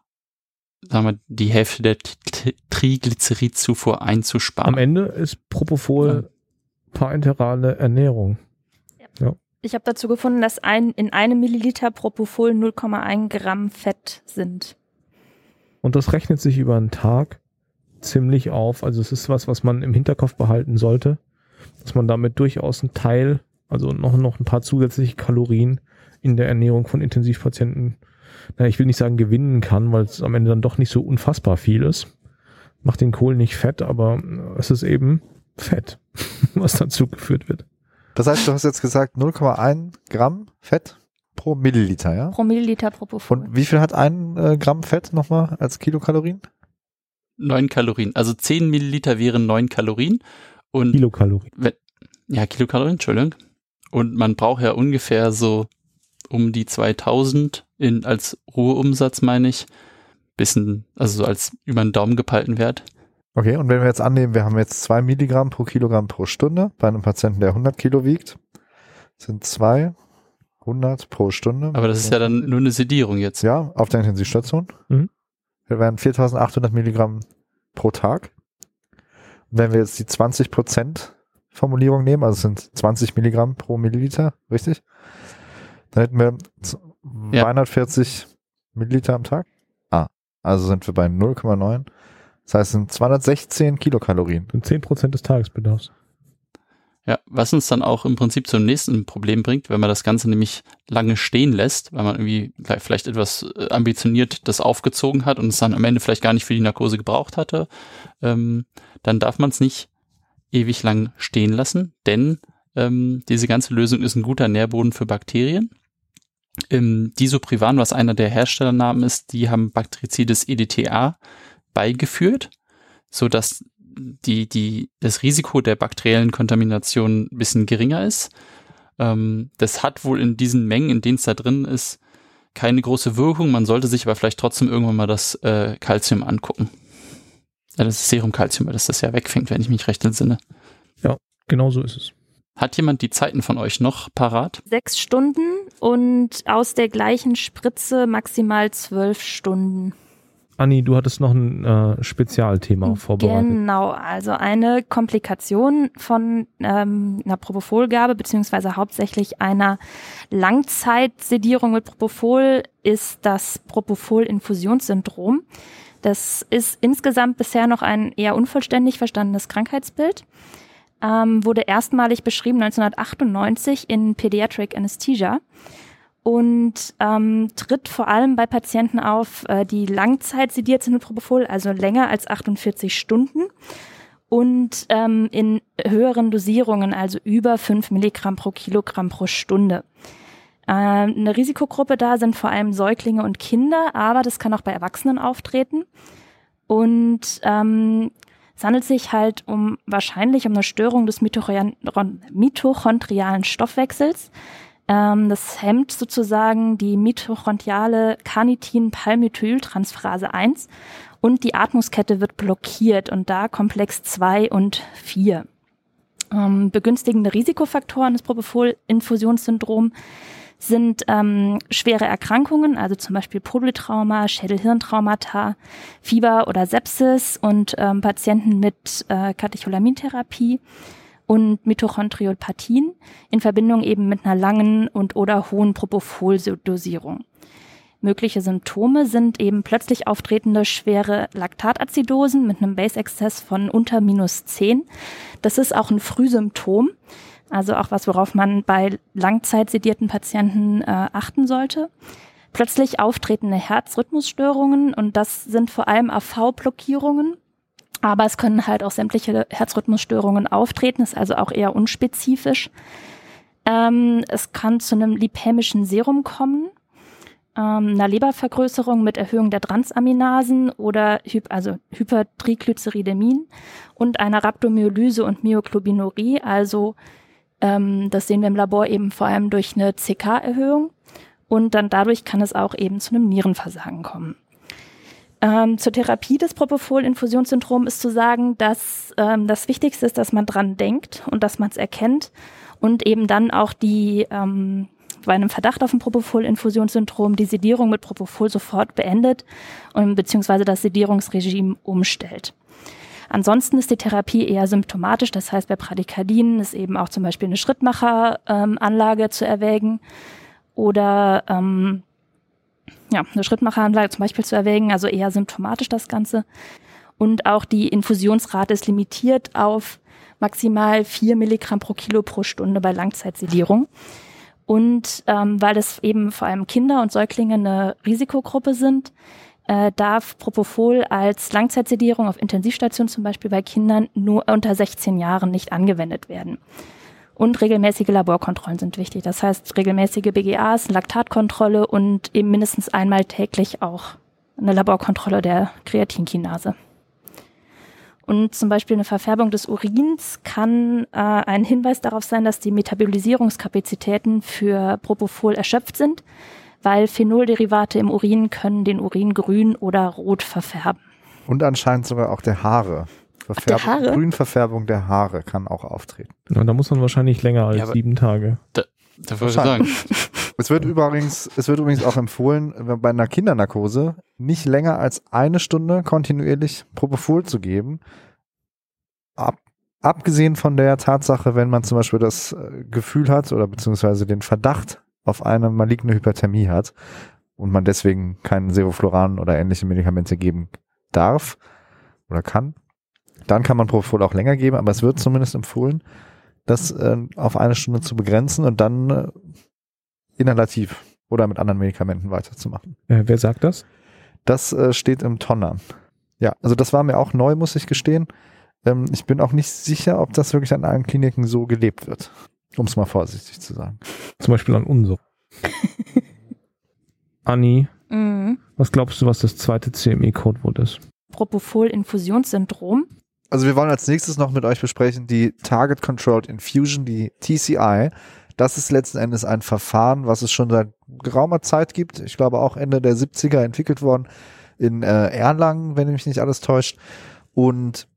sagen wir, die Hälfte der Triglyceridzufuhr einzusparen. Am Ende ist Propofol ja. parenterale Ernährung. Ja. ja. Ich habe dazu gefunden, dass ein, in einem Milliliter Propofol 0,1 Gramm Fett sind. Und das rechnet sich über einen Tag ziemlich auf. Also es ist was, was man im Hinterkopf behalten sollte, dass man damit durchaus einen Teil also noch, noch ein paar zusätzliche Kalorien in der Ernährung von Intensivpatienten, na, ich will nicht sagen gewinnen kann, weil es am Ende dann doch nicht so unfassbar viel ist. Macht den Kohl nicht fett, aber es ist eben Fett, [LAUGHS] was dazu geführt wird. Das heißt, du hast jetzt gesagt 0,1 Gramm Fett pro Milliliter, ja? Pro Milliliter Propofol. Und wie viel hat ein äh, Gramm Fett nochmal als Kilokalorien? Neun Kalorien. Also zehn Milliliter wären neun Kalorien. Und Kilokalorien. Wenn, ja, Kilokalorien, Entschuldigung. Und man braucht ja ungefähr so um die 2000 in, als Ruheumsatz, meine ich. Bisschen, also so als über den Daumen gepeilten Wert. Okay, und wenn wir jetzt annehmen, wir haben jetzt zwei Milligramm pro Kilogramm pro Stunde bei einem Patienten, der 100 Kilo wiegt, sind zwei 100 pro Stunde. Aber das ist ja dann nur eine Sedierung jetzt. Ja, auf der Intensivstation. Mhm. Wir wären 4800 Milligramm pro Tag. Und wenn wir jetzt die 20 Prozent Formulierung nehmen, also es sind 20 Milligramm pro Milliliter, richtig? Dann hätten wir Ja. 240 Milliliter am Tag. Ah, also sind wir bei 0,9. Das heißt, es sind 216 Kilokalorien. Und 10% des Tagesbedarfs. Ja, was uns dann auch im Prinzip zum nächsten Problem bringt, wenn man das Ganze nämlich lange stehen lässt, weil man irgendwie vielleicht etwas äh, ambitioniert das aufgezogen hat und es dann am Ende vielleicht gar nicht für die Narkose gebraucht hatte, ähm, dann darf man es nicht ewig lang stehen lassen, denn ähm, diese ganze Lösung ist ein guter Nährboden für Bakterien. Ähm, Disoprivan, was einer der Herstellernamen ist, die haben Bakterizides EDTA beigeführt, so dass die, die, das Risiko der bakteriellen Kontamination ein bisschen geringer ist. Ähm, das hat wohl in diesen Mengen, in denen es da drin ist, keine große Wirkung. Man sollte sich aber vielleicht trotzdem irgendwann mal das äh, Calcium angucken. Ja, das ist Serumkalzium, weil das das ja wegfängt, wenn ich mich recht entsinne. Genau so ist es. Hat jemand die Zeiten von euch noch parat? Sechs Stunden und aus der gleichen Spritze maximal zwölf Stunden. Anni, du hattest noch ein äh, Spezialthema vorbereitet. Genau, also eine Komplikation von ähm, einer Propofolgabe beziehungsweise hauptsächlich einer Langzeitsedierung mit Propofol ist das Propofol-Infusionssyndrom. Das ist insgesamt bisher noch ein eher unvollständig verstandenes Krankheitsbild. Ähm, wurde erstmalig beschrieben 1998 in Pediatric Anesthesia und ähm, tritt vor allem bei Patienten auf, äh, die Langzeit sediert sind mit Propofol, also länger als 48 Stunden und ähm, in höheren Dosierungen, also über 5 Milligramm pro Kilogramm pro Stunde. Äh, eine Risikogruppe da sind vor allem Säuglinge und Kinder, aber das kann auch bei Erwachsenen auftreten. Und ähm, es handelt sich halt um wahrscheinlich um eine Störung des mitochondrialen Stoffwechsels. Ähm, das hemmt sozusagen die mitochondriale Carnitin-Palmitoyltransferase 1 und die Atmungskette wird blockiert und da Komplex 2 und 4. Ähm, begünstigende Risikofaktoren des Propofol-Infusionssyndrom sind ähm, schwere Erkrankungen, also zum Beispiel Polytrauma, Schädelhirntraumata, Fieber oder Sepsis und ähm, Patienten mit äh, Katecholamintherapie und Mitochondriopathien in Verbindung eben mit einer langen und oder hohen Propofol-Dosierung. Mögliche Symptome sind eben plötzlich auftretende schwere Laktatazidosen mit einem Base-Exzess von unter minus 10. Das ist auch ein Frühsymptom, also auch was, worauf man bei langzeitsedierten Patienten äh, achten sollte. Plötzlich auftretende Herzrhythmusstörungen und das sind vor allem AV-Blockierungen. Aber es können halt auch sämtliche Herzrhythmusstörungen auftreten, ist also auch eher unspezifisch. Ähm, es kann zu einem lipämischen Serum kommen, ähm, einer Lebervergrößerung mit Erhöhung der Transaminasen oder Hy also Hypertriglyceridemin und einer Rhabdomyolyse und Myoglobinurie, also ähm, das sehen wir im Labor eben vor allem durch eine CK-Erhöhung und dann dadurch kann es auch eben zu einem Nierenversagen kommen. Ähm, zur Therapie des Propofol-Infusionssyndroms ist zu sagen, dass ähm, das Wichtigste ist, dass man dran denkt und dass man es erkennt und eben dann auch die ähm, bei einem Verdacht auf ein Propofol-Infusionssyndrom die Sedierung mit Propofol sofort beendet und beziehungsweise das Sedierungsregime umstellt. Ansonsten ist die Therapie eher symptomatisch, das heißt bei Bradykardien ist eben auch zum Beispiel eine Schrittmacheranlage zu erwägen oder ähm, ja, eine Schrittmacheranlage zum Beispiel zu erwägen, also eher symptomatisch das Ganze. Und auch die Infusionsrate ist limitiert auf maximal vier Milligramm pro Kilo pro Stunde bei Langzeitsedierung. Und ähm, weil es eben vor allem Kinder und Säuglinge eine Risikogruppe sind, äh, darf Propofol als Langzeitsedierung auf Intensivstation zum Beispiel bei Kindern nur unter 16 Jahren nicht angewendet werden. Und regelmäßige Laborkontrollen sind wichtig. Das heißt regelmäßige BGAs, Laktatkontrolle und eben mindestens einmal täglich auch eine Laborkontrolle der Kreatinkinase. Und zum Beispiel eine Verfärbung des Urins kann äh, ein Hinweis darauf sein, dass die Metabolisierungskapazitäten für Propofol erschöpft sind, weil Phenolderivate im Urin können den Urin grün oder rot verfärben. Und anscheinend sogar auch der Haare. Verfärbung? Grünverfärbung der Haare kann auch auftreten. Und da muss man wahrscheinlich länger als Ja, sieben Tage. Da wollte ich sagen, Es wird übrigens, es wird übrigens auch empfohlen, wenn bei einer Kindernarkose nicht länger als eine Stunde kontinuierlich Propofol zu geben. Ab, abgesehen von der Tatsache, wenn man zum Beispiel das äh, Gefühl hat oder beziehungsweise den Verdacht auf eine maligne Hyperthermie hat und man deswegen keinen Sevofluran oder ähnliche Medikamente geben darf oder kann, dann kann man Propofol auch länger geben, aber es wird zumindest empfohlen, das äh, auf eine Stunde zu begrenzen und dann äh, inhalativ oder mit anderen Medikamenten weiterzumachen. Äh, wer sagt das? Das äh, steht im Tonner. Ja, also das war mir auch neu, muss ich gestehen. Ähm, ich bin auch nicht sicher, ob das wirklich an allen Kliniken so gelebt wird. Um es mal vorsichtig zu sagen. Zum Beispiel an unser. [LAUGHS] Anni, Mhm. was glaubst du, was das zweite CME-Codewort ist? Propofol-Infusionssyndrom. Also wir wollen als nächstes noch mit euch besprechen die Target Controlled Infusion, die TCI. Das ist letzten Endes ein Verfahren, was es schon seit geraumer Zeit gibt. Ich glaube auch Ende der 70er entwickelt worden in äh, Erlangen, wenn mich nicht alles täuscht. Und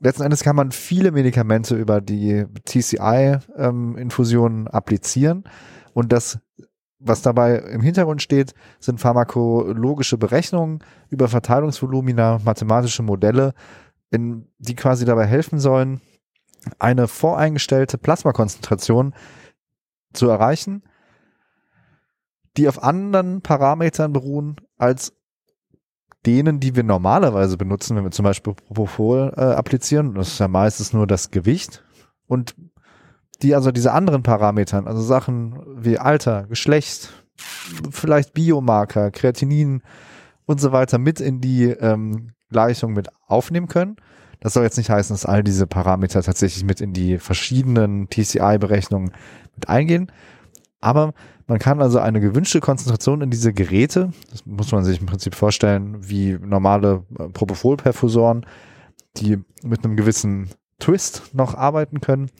letzten Endes kann man viele Medikamente über die TCI-Infusionen applizieren. Und das, was dabei im Hintergrund steht, sind pharmakologische Berechnungen über Verteilungsvolumina, mathematische Modelle, in, die quasi dabei helfen sollen, eine voreingestellte Plasmakonzentration zu erreichen, die auf anderen Parametern beruhen als denen, die wir normalerweise benutzen, wenn wir zum Beispiel Propofol äh, applizieren. Das ist ja meistens nur das Gewicht. Und die also diese anderen Parametern, also Sachen wie Alter, Geschlecht, vielleicht Biomarker, Kreatinin und so weiter mit in die ähm, Gleichung mit aufnehmen können. Das soll jetzt nicht heißen, dass all diese Parameter tatsächlich mit in die verschiedenen TCI-Berechnungen mit eingehen. Aber man kann also eine gewünschte Konzentration in diese Geräte, das muss man sich im Prinzip vorstellen, wie normale äh, Propofol-Perfusoren, die mit einem gewissen Twist noch arbeiten können.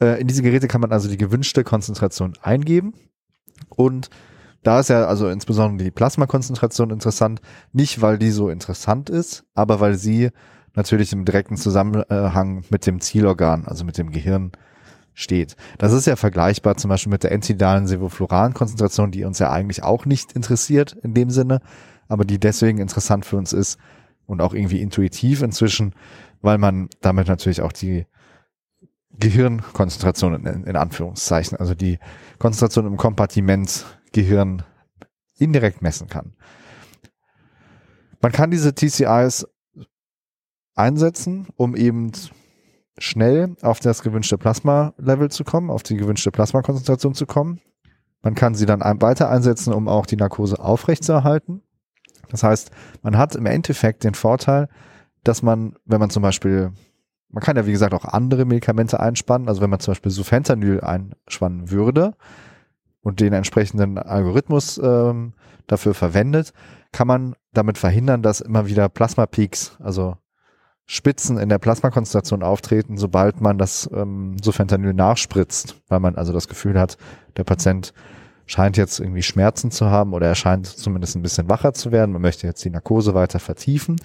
Äh, in diese Geräte kann man also die gewünschte Konzentration eingeben. Und da ist ja also insbesondere die Plasmakonzentration interessant, nicht weil die so interessant ist, aber weil sie natürlich im direkten Zusammenhang mit dem Zielorgan, also mit dem Gehirn steht. Das ist ja vergleichbar zum Beispiel mit der entidalen Sevofluran-Konzentration, die uns ja eigentlich auch nicht interessiert in dem Sinne, aber die deswegen interessant für uns ist und auch irgendwie intuitiv inzwischen, weil man damit natürlich auch die Gehirnkonzentration in, in Anführungszeichen, also die Konzentration im Kompartiment Gehirn indirekt messen kann. Man kann diese TCIs einsetzen, um eben schnell auf das gewünschte Plasma-Level zu kommen, auf die gewünschte Plasmakonzentration zu kommen. Man kann sie dann weiter einsetzen, um auch die Narkose aufrechtzuerhalten. Das heißt, man hat im Endeffekt den Vorteil, dass man, wenn man zum Beispiel, man kann ja wie gesagt auch andere Medikamente einspannen, also wenn man zum Beispiel Sufentanyl einspannen würde und den entsprechenden Algorithmus ähm, dafür verwendet, kann man damit verhindern, dass immer wieder Plasma-Peaks, also Spitzen in der Plasmakonzentration auftreten, sobald man das ähm, Sufentanyl nachspritzt, weil man also das Gefühl hat, der Patient scheint jetzt irgendwie Schmerzen zu haben oder er scheint zumindest ein bisschen wacher zu werden. Man möchte jetzt die Narkose weiter vertiefen.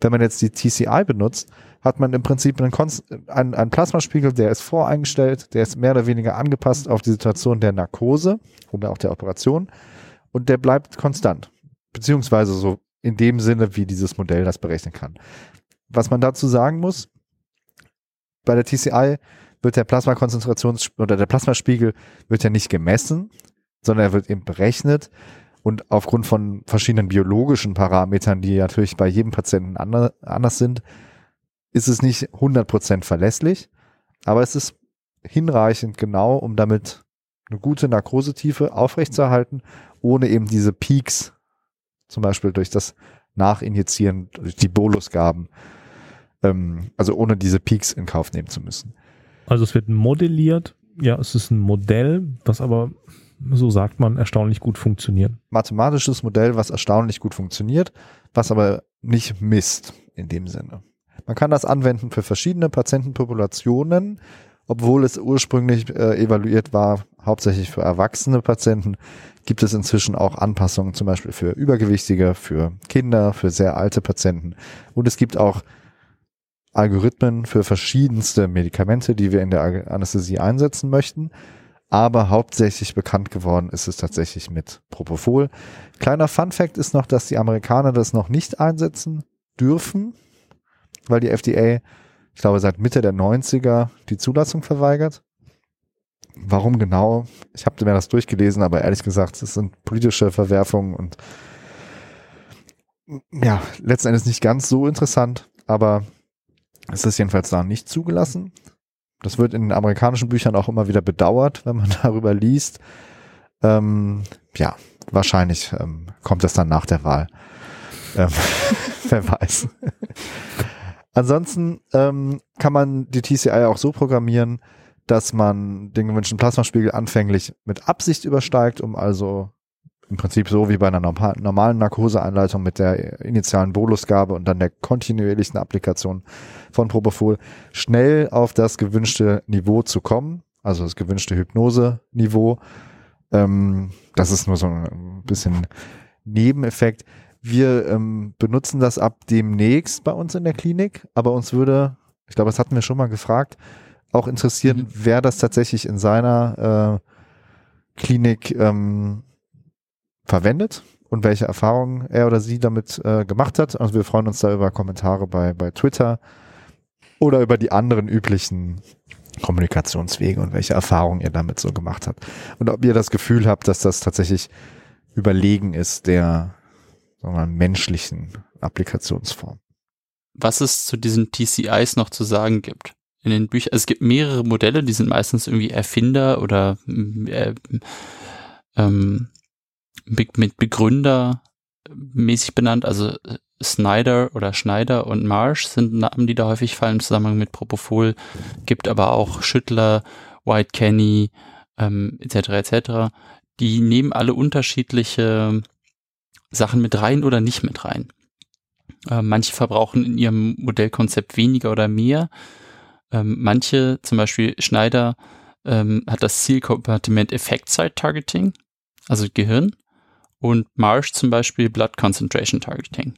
Wenn man jetzt die TCI benutzt, hat man im Prinzip einen, Konst einen, einen Plasmaspiegel, der ist voreingestellt, der ist mehr oder weniger angepasst auf die Situation der Narkose oder auch der Operation und der bleibt konstant. Beziehungsweise so in dem Sinne, wie dieses Modell das berechnen kann. Was man dazu sagen muss, bei der TCI wird der Plasmakonzentrations- oder der Plasmaspiegel wird ja nicht gemessen, sondern er wird eben berechnet und aufgrund von verschiedenen biologischen Parametern, die natürlich bei jedem Patienten ander, anders sind, ist es nicht 100% verlässlich, aber es ist hinreichend genau, um damit eine gute Narkosetiefe aufrechtzuerhalten, ohne eben diese Peaks, zum Beispiel durch das Nachinjizieren, durch die Bolusgaben, ähm, also ohne diese Peaks in Kauf nehmen zu müssen. Also es wird modelliert, ja, es ist ein Modell, das aber, so sagt man, erstaunlich gut funktioniert. Mathematisches Modell, was erstaunlich gut funktioniert, was aber nicht misst in dem Sinne. Man kann das anwenden für verschiedene Patientenpopulationen, obwohl es ursprünglich äh, evaluiert war, hauptsächlich für erwachsene Patienten, gibt es inzwischen auch Anpassungen, zum Beispiel für Übergewichtige, für Kinder, für sehr alte Patienten. Und es gibt auch Algorithmen für verschiedenste Medikamente, die wir in der Anästhesie einsetzen möchten. Aber hauptsächlich bekannt geworden ist es tatsächlich mit Propofol. Kleiner Fun Fact ist noch, dass die Amerikaner das noch nicht einsetzen dürfen, weil die FDA, ich glaube, seit Mitte der 90er die Zulassung verweigert. Warum genau? Ich habe mir das durchgelesen, aber ehrlich gesagt, es sind politische Verwerfungen und ja, letzten Endes nicht ganz so interessant, aber es ist jedenfalls da nicht zugelassen. Das wird in den amerikanischen Büchern auch immer wieder bedauert, wenn man [LAUGHS] darüber liest. Ähm, ja, wahrscheinlich ähm, kommt es dann nach der Wahl. Ähm, [LAUGHS] wer weiß. Ansonsten ähm, kann man die TCI auch so programmieren, dass man den gewünschten Plasmaspiegel anfänglich mit Absicht übersteigt, um also im Prinzip so wie bei einer normalen Narkoseeinleitung mit der initialen Bolusgabe und dann der kontinuierlichen Applikation von Propofol schnell auf das gewünschte Niveau zu kommen, also das gewünschte Hypnose-Niveau. Ähm, das ist nur so ein bisschen Nebeneffekt. Wir ähm, benutzen das ab demnächst bei uns in der Klinik, aber uns würde, ich glaube, das hatten wir schon mal gefragt, auch interessieren, mhm. wer das tatsächlich in seiner äh, Klinik ähm, verwendet und welche Erfahrungen er oder sie damit äh, gemacht hat. Also wir freuen uns da über Kommentare bei, bei Twitter oder über die anderen üblichen Kommunikationswege und welche Erfahrungen ihr damit so gemacht habt. Und ob ihr das Gefühl habt, dass das tatsächlich überlegen ist der sagen wir mal, menschlichen Applikationsform. Was es zu diesen TCIs noch zu sagen gibt. In den Büchern, also es gibt mehrere Modelle, die sind meistens irgendwie Erfinder oder äh, ähm, mit Begründer mäßig benannt, also äh, Snyder oder Schneider und Marsh sind Namen, die da häufig fallen im Zusammenhang mit Propofol, gibt aber auch Schüttler, White Kenny, ähm, etc. etc. Die nehmen alle unterschiedliche Sachen mit rein oder nicht mit rein. Äh, manche verbrauchen in ihrem Modellkonzept weniger oder mehr. Ähm, manche, zum Beispiel Schneider, ähm, hat das Zielkompartiment Effect Site Targeting, also Gehirn und Marsh zum Beispiel Blood Concentration Targeting.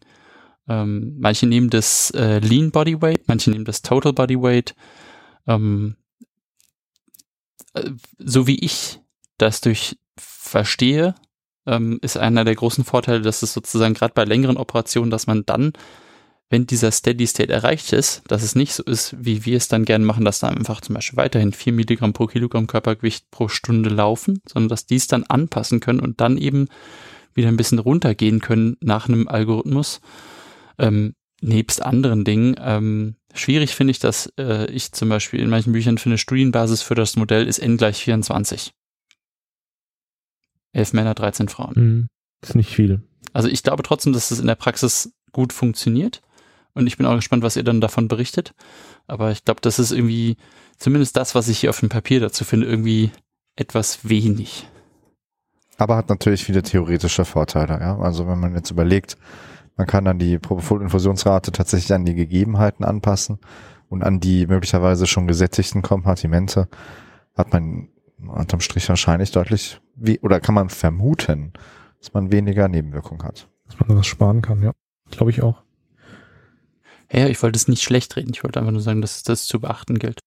Ähm, manche nehmen das äh, Lean Body Weight, manche nehmen das Total Body Weight. Ähm, äh, so wie ich das durch verstehe, ähm, ist einer der großen Vorteile, dass es sozusagen gerade bei längeren Operationen, dass man dann, wenn dieser Steady State erreicht ist, dass es nicht so ist, wie wir es dann gerne machen, dass da einfach zum Beispiel weiterhin 4 Milligramm pro Kilogramm Körpergewicht pro Stunde laufen, sondern dass die es dann anpassen können und dann eben wieder ein bisschen runtergehen können nach einem Algorithmus. Ähm, nebst anderen Dingen. Ähm, schwierig finde ich, dass äh, ich zum Beispiel in manchen Büchern eine Studienbasis für das Modell ist n gleich 24. Elf Männer, 13 Frauen. Mhm. ist nicht viel. Also ich glaube trotzdem, dass es in der Praxis gut funktioniert. Und ich bin auch gespannt, was ihr dann davon berichtet. Aber ich glaube, das ist irgendwie, zumindest das, was ich hier auf dem Papier dazu finde, irgendwie etwas wenig. Aber hat natürlich viele theoretische Vorteile, ja. Also wenn man jetzt überlegt, man kann dann die Propofol-Infusionsrate tatsächlich an die Gegebenheiten anpassen und an die möglicherweise schon gesättigten Kompartimente hat man unterm Strich wahrscheinlich deutlich, wie, oder kann man vermuten, dass man weniger Nebenwirkungen hat. Dass man das sparen kann, ja. Glaube ich auch. Ja, ich wollte es nicht schlecht reden. Ich wollte einfach nur sagen, dass das zu beachten gilt.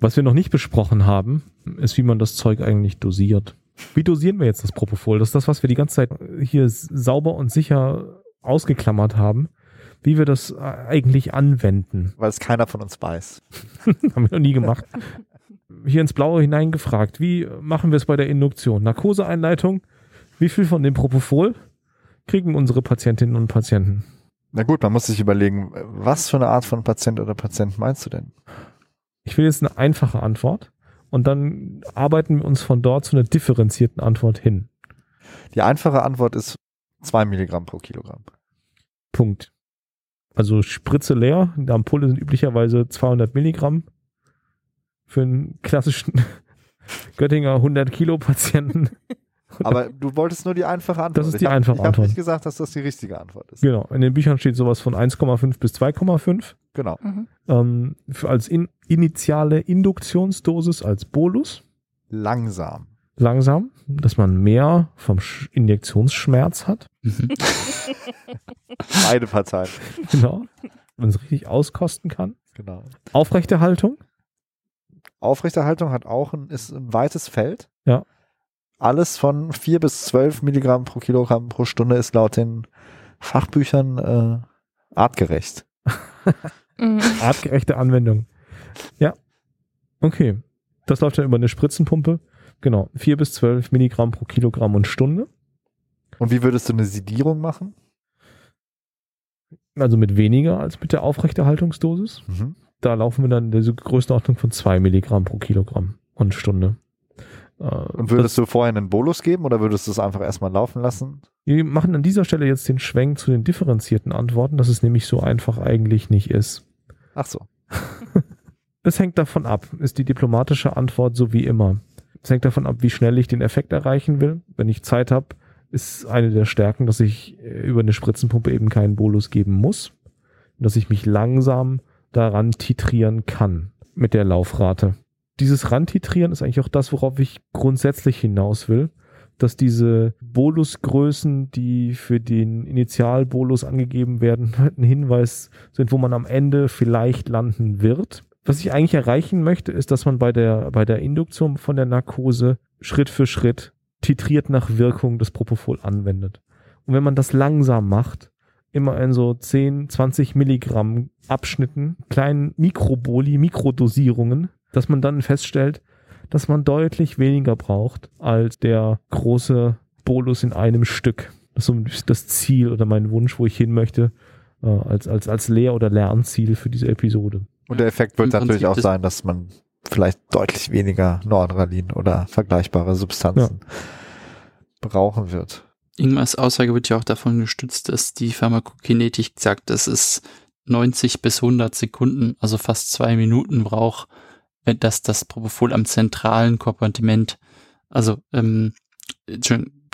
Was wir noch nicht besprochen haben, ist, wie man das Zeug eigentlich dosiert. Wie dosieren wir jetzt das Propofol? Das ist das, was wir die ganze Zeit hier sauber und sicher ausgeklammert haben. Wie wir das eigentlich anwenden. Weil es keiner von uns weiß. [LAUGHS] haben wir noch nie gemacht. [LAUGHS] Hier ins Blaue hineingefragt. Wie machen wir es bei der Induktion? Narkoseeinleitung. Wie viel von dem Propofol kriegen unsere Patientinnen und Patienten? Na gut, man muss sich überlegen, was für eine Art von Patient oder Patient meinst du denn? Ich will jetzt eine einfache Antwort und dann arbeiten wir uns von dort zu einer differenzierten Antwort hin. Die einfache Antwort ist zwei Milligramm pro Kilogramm. Punkt. Also Spritze leer, in der Ampulle sind üblicherweise 200 Milligramm. Für einen klassischen [LAUGHS] Göttinger 100 Kilo Patienten. [LAUGHS] Aber du wolltest nur die einfache Antwort. Das ist die ich einfache hab, Antwort. Ich habe nicht gesagt, dass das die richtige Antwort ist. Genau. In den Büchern steht sowas von 1,5 bis 2,5. Genau. Mhm. Ähm, für als in, initiale Induktionsdosis als Bolus. Langsam. Langsam, dass man mehr vom Sch Injektionsschmerz hat. [LAUGHS] Beide Parteien. Genau. man es richtig auskosten kann. Genau. Aufrechterhaltung. Aufrechterhaltung hat auch ein, ist ein weites Feld. Ja. Alles von 4 bis 12 Milligramm pro Kilogramm pro Stunde ist laut den Fachbüchern äh, artgerecht. Mhm. [LAUGHS] Artgerechte Anwendung. Ja. Okay. Das läuft dann über eine Spritzenpumpe. Genau. 4 bis 12 Milligramm pro Kilogramm und Stunde. Und wie würdest du eine Sedierung machen? Also mit weniger als mit der Aufrechterhaltungsdosis. Mhm. Da laufen wir dann in der Größenordnung von 2 Milligramm pro Kilogramm und Stunde. Äh, Und würdest du vorher einen Bolus geben oder würdest du es einfach erstmal laufen lassen? Wir machen an dieser Stelle jetzt den Schwenk zu den differenzierten Antworten, dass es nämlich so einfach eigentlich nicht ist. Ach so. [LAUGHS] Es hängt davon ab, ist die diplomatische Antwort so wie immer. Es hängt davon ab, wie schnell ich den Effekt erreichen will. Wenn ich Zeit habe, ist eine der Stärken, dass ich äh, über eine Spritzenpumpe eben keinen Bolus geben muss. Dass ich mich langsam daran titrieren kann mit der Laufrate. Dieses Rantitrieren ist eigentlich auch das, worauf ich grundsätzlich hinaus will. Dass diese Bolusgrößen, die für den Initialbolus angegeben werden, [LAUGHS] ein Hinweis sind, wo man am Ende vielleicht landen wird. Was ich eigentlich erreichen möchte, ist, dass man bei der, bei der Induktion von der Narkose Schritt für Schritt titriert nach Wirkung des Propofol anwendet. Und wenn man das langsam macht, immer in so 10, 20 Milligramm Abschnitten, kleinen Mikroboli, Mikrodosierungen, dass man dann feststellt, dass man deutlich weniger braucht als der große Bolus in einem Stück. Das ist so ein bisschen das Ziel oder mein Wunsch, wo ich hin möchte, äh, als, als, als Lehr- oder Lernziel für diese Episode. Und der Effekt wird Im natürlich Prinzip auch sein, dass man vielleicht deutlich weniger Noradrenalin oder vergleichbare Substanzen brauchen wird. Ingmars Aussage wird ja auch davon gestützt, dass die Pharmakokinetik sagt, dass es 90 bis 100 Sekunden, also fast zwei Minuten braucht, wenn das das Propofol am zentralen Kompartiment, also ähm,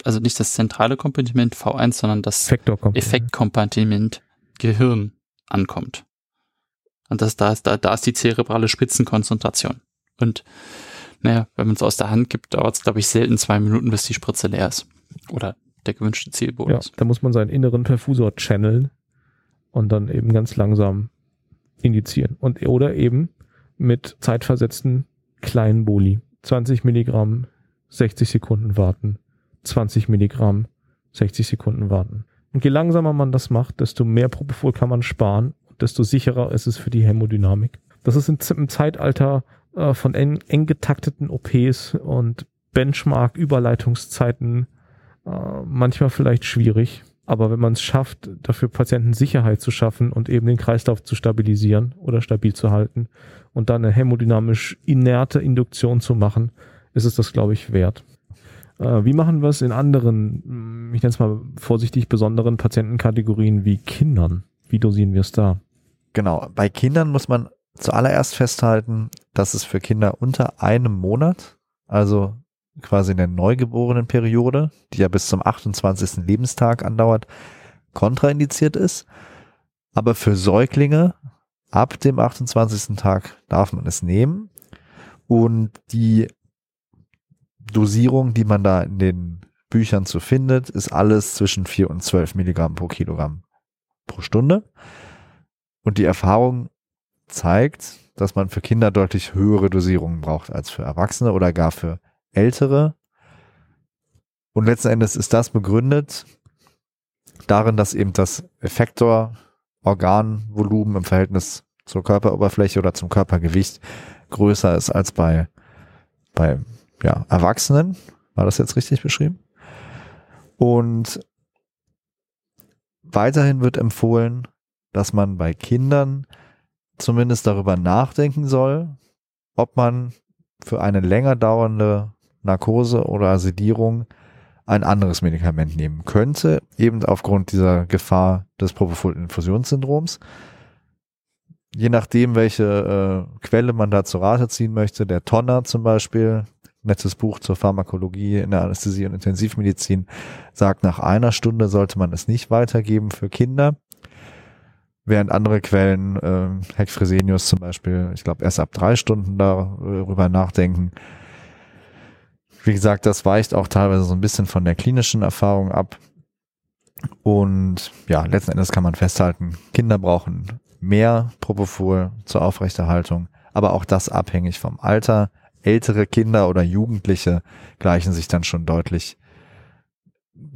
also nicht das zentrale Kompartiment V1, sondern das. Effektkompartiment Gehirn ankommt. Und das, da, ist, da, da ist die zerebrale Spitzenkonzentration. Und naja, wenn man es aus der Hand gibt, dauert es, glaube ich, selten zwei Minuten, bis die Spritze leer ist. Oder der gewünschte Ja, Zielbonus. da muss man seinen inneren Perfusor channeln und dann eben ganz langsam indizieren. Und, oder eben mit zeitversetzten kleinen Boli. 20 Milligramm, 60 Sekunden warten. 20 Milligramm, 60 Sekunden warten. Und je langsamer man das macht, desto mehr Propofol kann man sparen und desto sicherer ist es für die Hämodynamik. Das ist im, Zeitalter äh, von eng, eng getakteten OPs und Benchmark-Überleitungszeiten manchmal vielleicht schwierig. Aber wenn man es schafft, dafür Patienten Sicherheit zu schaffen und eben den Kreislauf zu stabilisieren oder stabil zu halten und dann eine hämodynamisch inerte Induktion zu machen, ist es das, glaube ich, wert. Äh, wie machen wir es in anderen, ich nenne es mal vorsichtig, besonderen Patientenkategorien wie Kindern? Wie dosieren wir es da? Genau. Bei Kindern muss man zuallererst festhalten, dass es für Kinder unter einem Monat, also quasi in der Neugeborenenperiode, die ja bis zum 28. Lebenstag andauert, kontraindiziert ist. Aber für Säuglinge ab dem 28. Tag darf man es nehmen. Und die Dosierung, die man da in den Büchern zu findet, ist alles zwischen 4 und 12 Milligramm pro Kilogramm pro Stunde. Und die Erfahrung zeigt, dass man für Kinder deutlich höhere Dosierungen braucht als für Erwachsene oder gar für Ältere. Und letzten Endes ist das begründet darin, dass eben das Effektor-Organvolumen im Verhältnis zur Körperoberfläche oder zum Körpergewicht größer ist als bei, bei ja, Erwachsenen. War das jetzt richtig beschrieben? Und weiterhin wird empfohlen, dass man bei Kindern zumindest darüber nachdenken soll, ob man für eine länger dauernde Narkose oder Sedierung ein anderes Medikament nehmen könnte, eben aufgrund dieser Gefahr des Propofol-Infusionssyndroms. Je nachdem, welche äh, Quelle man da zu Rate ziehen möchte, der Tonner zum Beispiel, nettes Buch zur Pharmakologie in der Anästhesie und Intensivmedizin, sagt, nach einer Stunde sollte man es nicht weitergeben für Kinder. Während andere Quellen, äh, Heck Fresenius zum Beispiel, ich glaube, erst ab drei Stunden darüber nachdenken. Wie gesagt, das weicht auch teilweise so ein bisschen von der klinischen Erfahrung ab. Und ja, letzten Endes kann man festhalten, Kinder brauchen mehr Propofol zur Aufrechterhaltung, aber auch das abhängig vom Alter. Ältere Kinder oder Jugendliche gleichen sich dann schon deutlich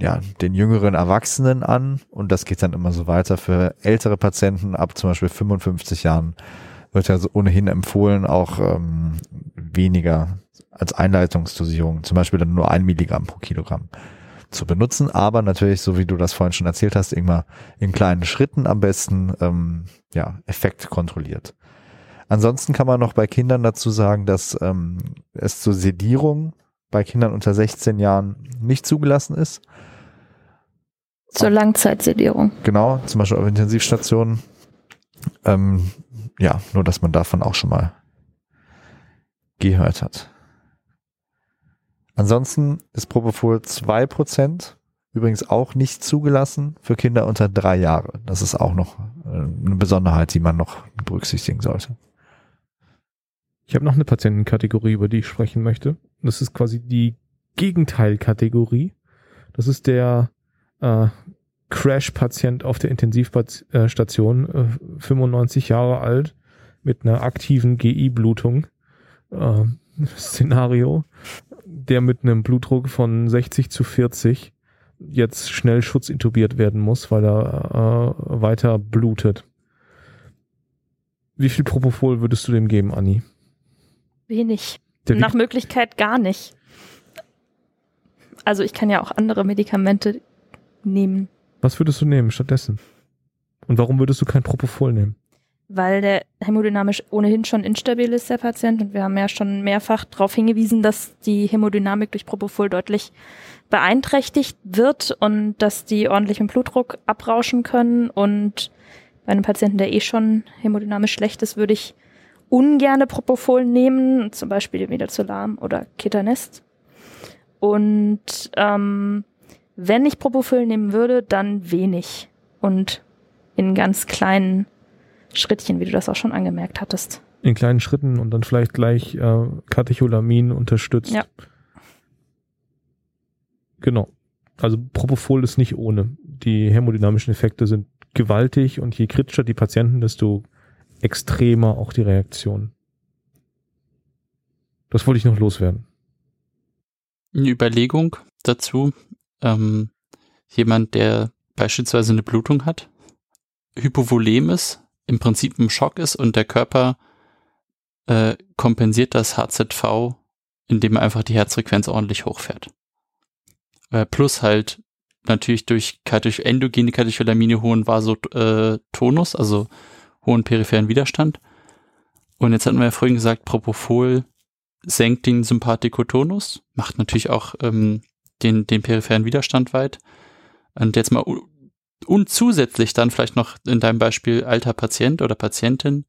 ja, den jüngeren Erwachsenen an und das geht dann immer so weiter für ältere Patienten ab zum Beispiel 55 Jahren wird ja so ohnehin empfohlen, auch ähm, weniger als Einleitungsdosierung, zum Beispiel dann nur ein Milligramm pro Kilogramm zu benutzen, aber natürlich, so wie du das vorhin schon erzählt hast, immer in kleinen Schritten am besten ähm, ja, Effekt kontrolliert. Ansonsten kann man noch bei Kindern dazu sagen, dass ähm, es zur Sedierung bei Kindern unter 16 Jahren nicht zugelassen ist. Zur Langzeitsedierung. Genau, zum Beispiel auf Intensivstationen. Ähm, ja, nur dass man davon auch schon mal gehört hat. Ansonsten ist Propofol 2%, übrigens auch nicht zugelassen für Kinder unter drei Jahre. Das ist auch noch äh, eine Besonderheit, die man noch berücksichtigen sollte. Ich habe noch eine Patientenkategorie, über die ich sprechen möchte. Das ist quasi die Gegenteilkategorie. Das ist der äh, Crash-Patient auf der Intensivstation, äh, 95 Jahre alt, mit einer aktiven GI-Blutung. Äh, Szenario, der mit einem Blutdruck von 60 zu 40 jetzt schnell schutzintubiert werden muss, weil er äh, weiter blutet. Wie viel Propofol würdest du dem geben, Anni? Wenig. Der Nach Möglichkeit gar nicht. Also ich kann ja auch andere Medikamente nehmen, Was würdest du nehmen stattdessen? Und warum würdest du kein Propofol nehmen? Weil der hämodynamisch ohnehin schon instabil ist, der Patient. Und wir haben ja schon mehrfach darauf hingewiesen, dass die Hämodynamik durch Propofol deutlich beeinträchtigt wird und dass die ordentlich mit Blutdruck abrauschen können. Und bei einem Patienten, der eh schon hämodynamisch schlecht ist, würde ich ungerne Propofol nehmen, zum Beispiel Midazolam oder Ketanest. Und ähm, wenn ich Propofol nehmen würde, dann wenig und in ganz kleinen Schrittchen, wie du das auch schon angemerkt hattest. In kleinen Schritten und dann vielleicht gleich äh, Katecholamin unterstützt. Ja. Genau. Also Propofol ist nicht ohne. Die hämodynamischen Effekte sind gewaltig und je kritischer die Patienten, desto extremer auch die Reaktion. Das wollte ich noch loswerden. Eine Überlegung dazu. Ähm, jemand, der beispielsweise eine Blutung hat, hypovolem ist, im Prinzip im Schock ist und der Körper äh, kompensiert das HZV, indem er einfach die Herzfrequenz ordentlich hochfährt. Äh, plus halt natürlich durch Katech endogene Katecholamine hohen Vasotonus, also hohen peripheren Widerstand. Und jetzt hatten wir ja vorhin gesagt, Propofol senkt den Sympathikotonus, macht natürlich auch ähm, den, den peripheren Widerstand weit. Und jetzt mal und zusätzlich dann vielleicht noch in deinem Beispiel alter Patient oder Patientin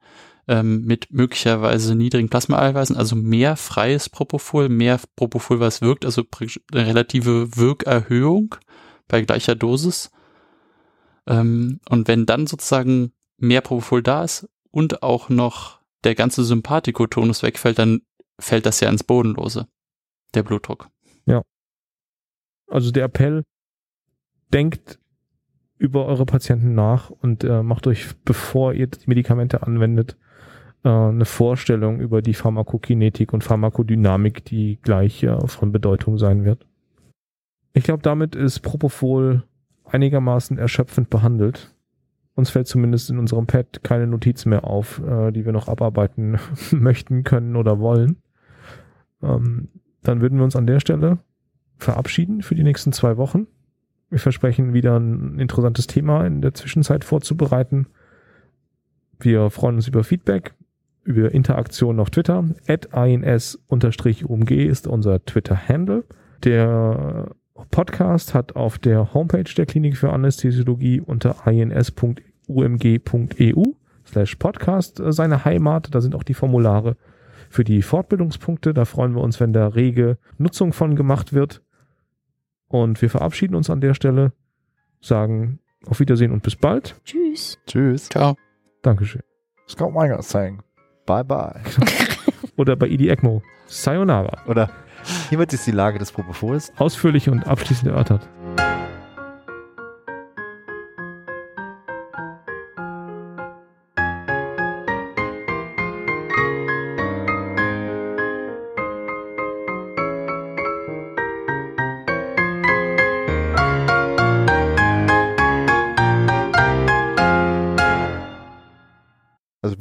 ähm, mit möglicherweise niedrigen Plasmaeiweißen, also mehr freies Propofol, mehr Propofol, was wirkt, also eine relative Wirkerhöhung bei gleicher Dosis. Ähm, und wenn dann sozusagen mehr Propofol da ist und auch noch der ganze Sympathikotonus wegfällt, dann fällt das ja ins Bodenlose, der Blutdruck. Also der Appell, denkt über eure Patienten nach und äh, macht euch, bevor ihr die Medikamente anwendet, äh, eine Vorstellung über die Pharmakokinetik und Pharmakodynamik, die gleich äh, von Bedeutung sein wird. Ich glaube, damit ist Propofol einigermaßen erschöpfend behandelt. Uns fällt zumindest in unserem Pad keine Notiz mehr auf, äh, die wir noch abarbeiten [LAUGHS] möchten, können oder wollen. Ähm, dann würden wir uns an der Stelle verabschieden für die nächsten zwei Wochen. Wir versprechen wieder ein interessantes Thema in der Zwischenzeit vorzubereiten. Wir freuen uns über Feedback, über Interaktionen auf Twitter. At ins-umg ist unser Twitter-Handle. Der Podcast hat auf der Homepage der Klinik für Anästhesiologie unter ins.umg.eu slash podcast seine Heimat. Da sind auch die Formulare für die Fortbildungspunkte. Da freuen wir uns, wenn da rege Nutzung von gemacht wird. Und wir verabschieden uns an der Stelle, sagen auf Wiedersehen und bis bald. Tschüss. Tschüss. Ciao. Dankeschön. Scott Meyer saying bye bye. [LAUGHS] Oder bei ID ECMO. Sayonara. Oder hiermit ist die Lage des Propofols. Ausführlich und abschließend erörtert.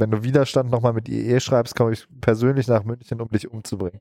Wenn du Widerstand nochmal mit IE schreibst, komme ich persönlich nach München, um dich umzubringen.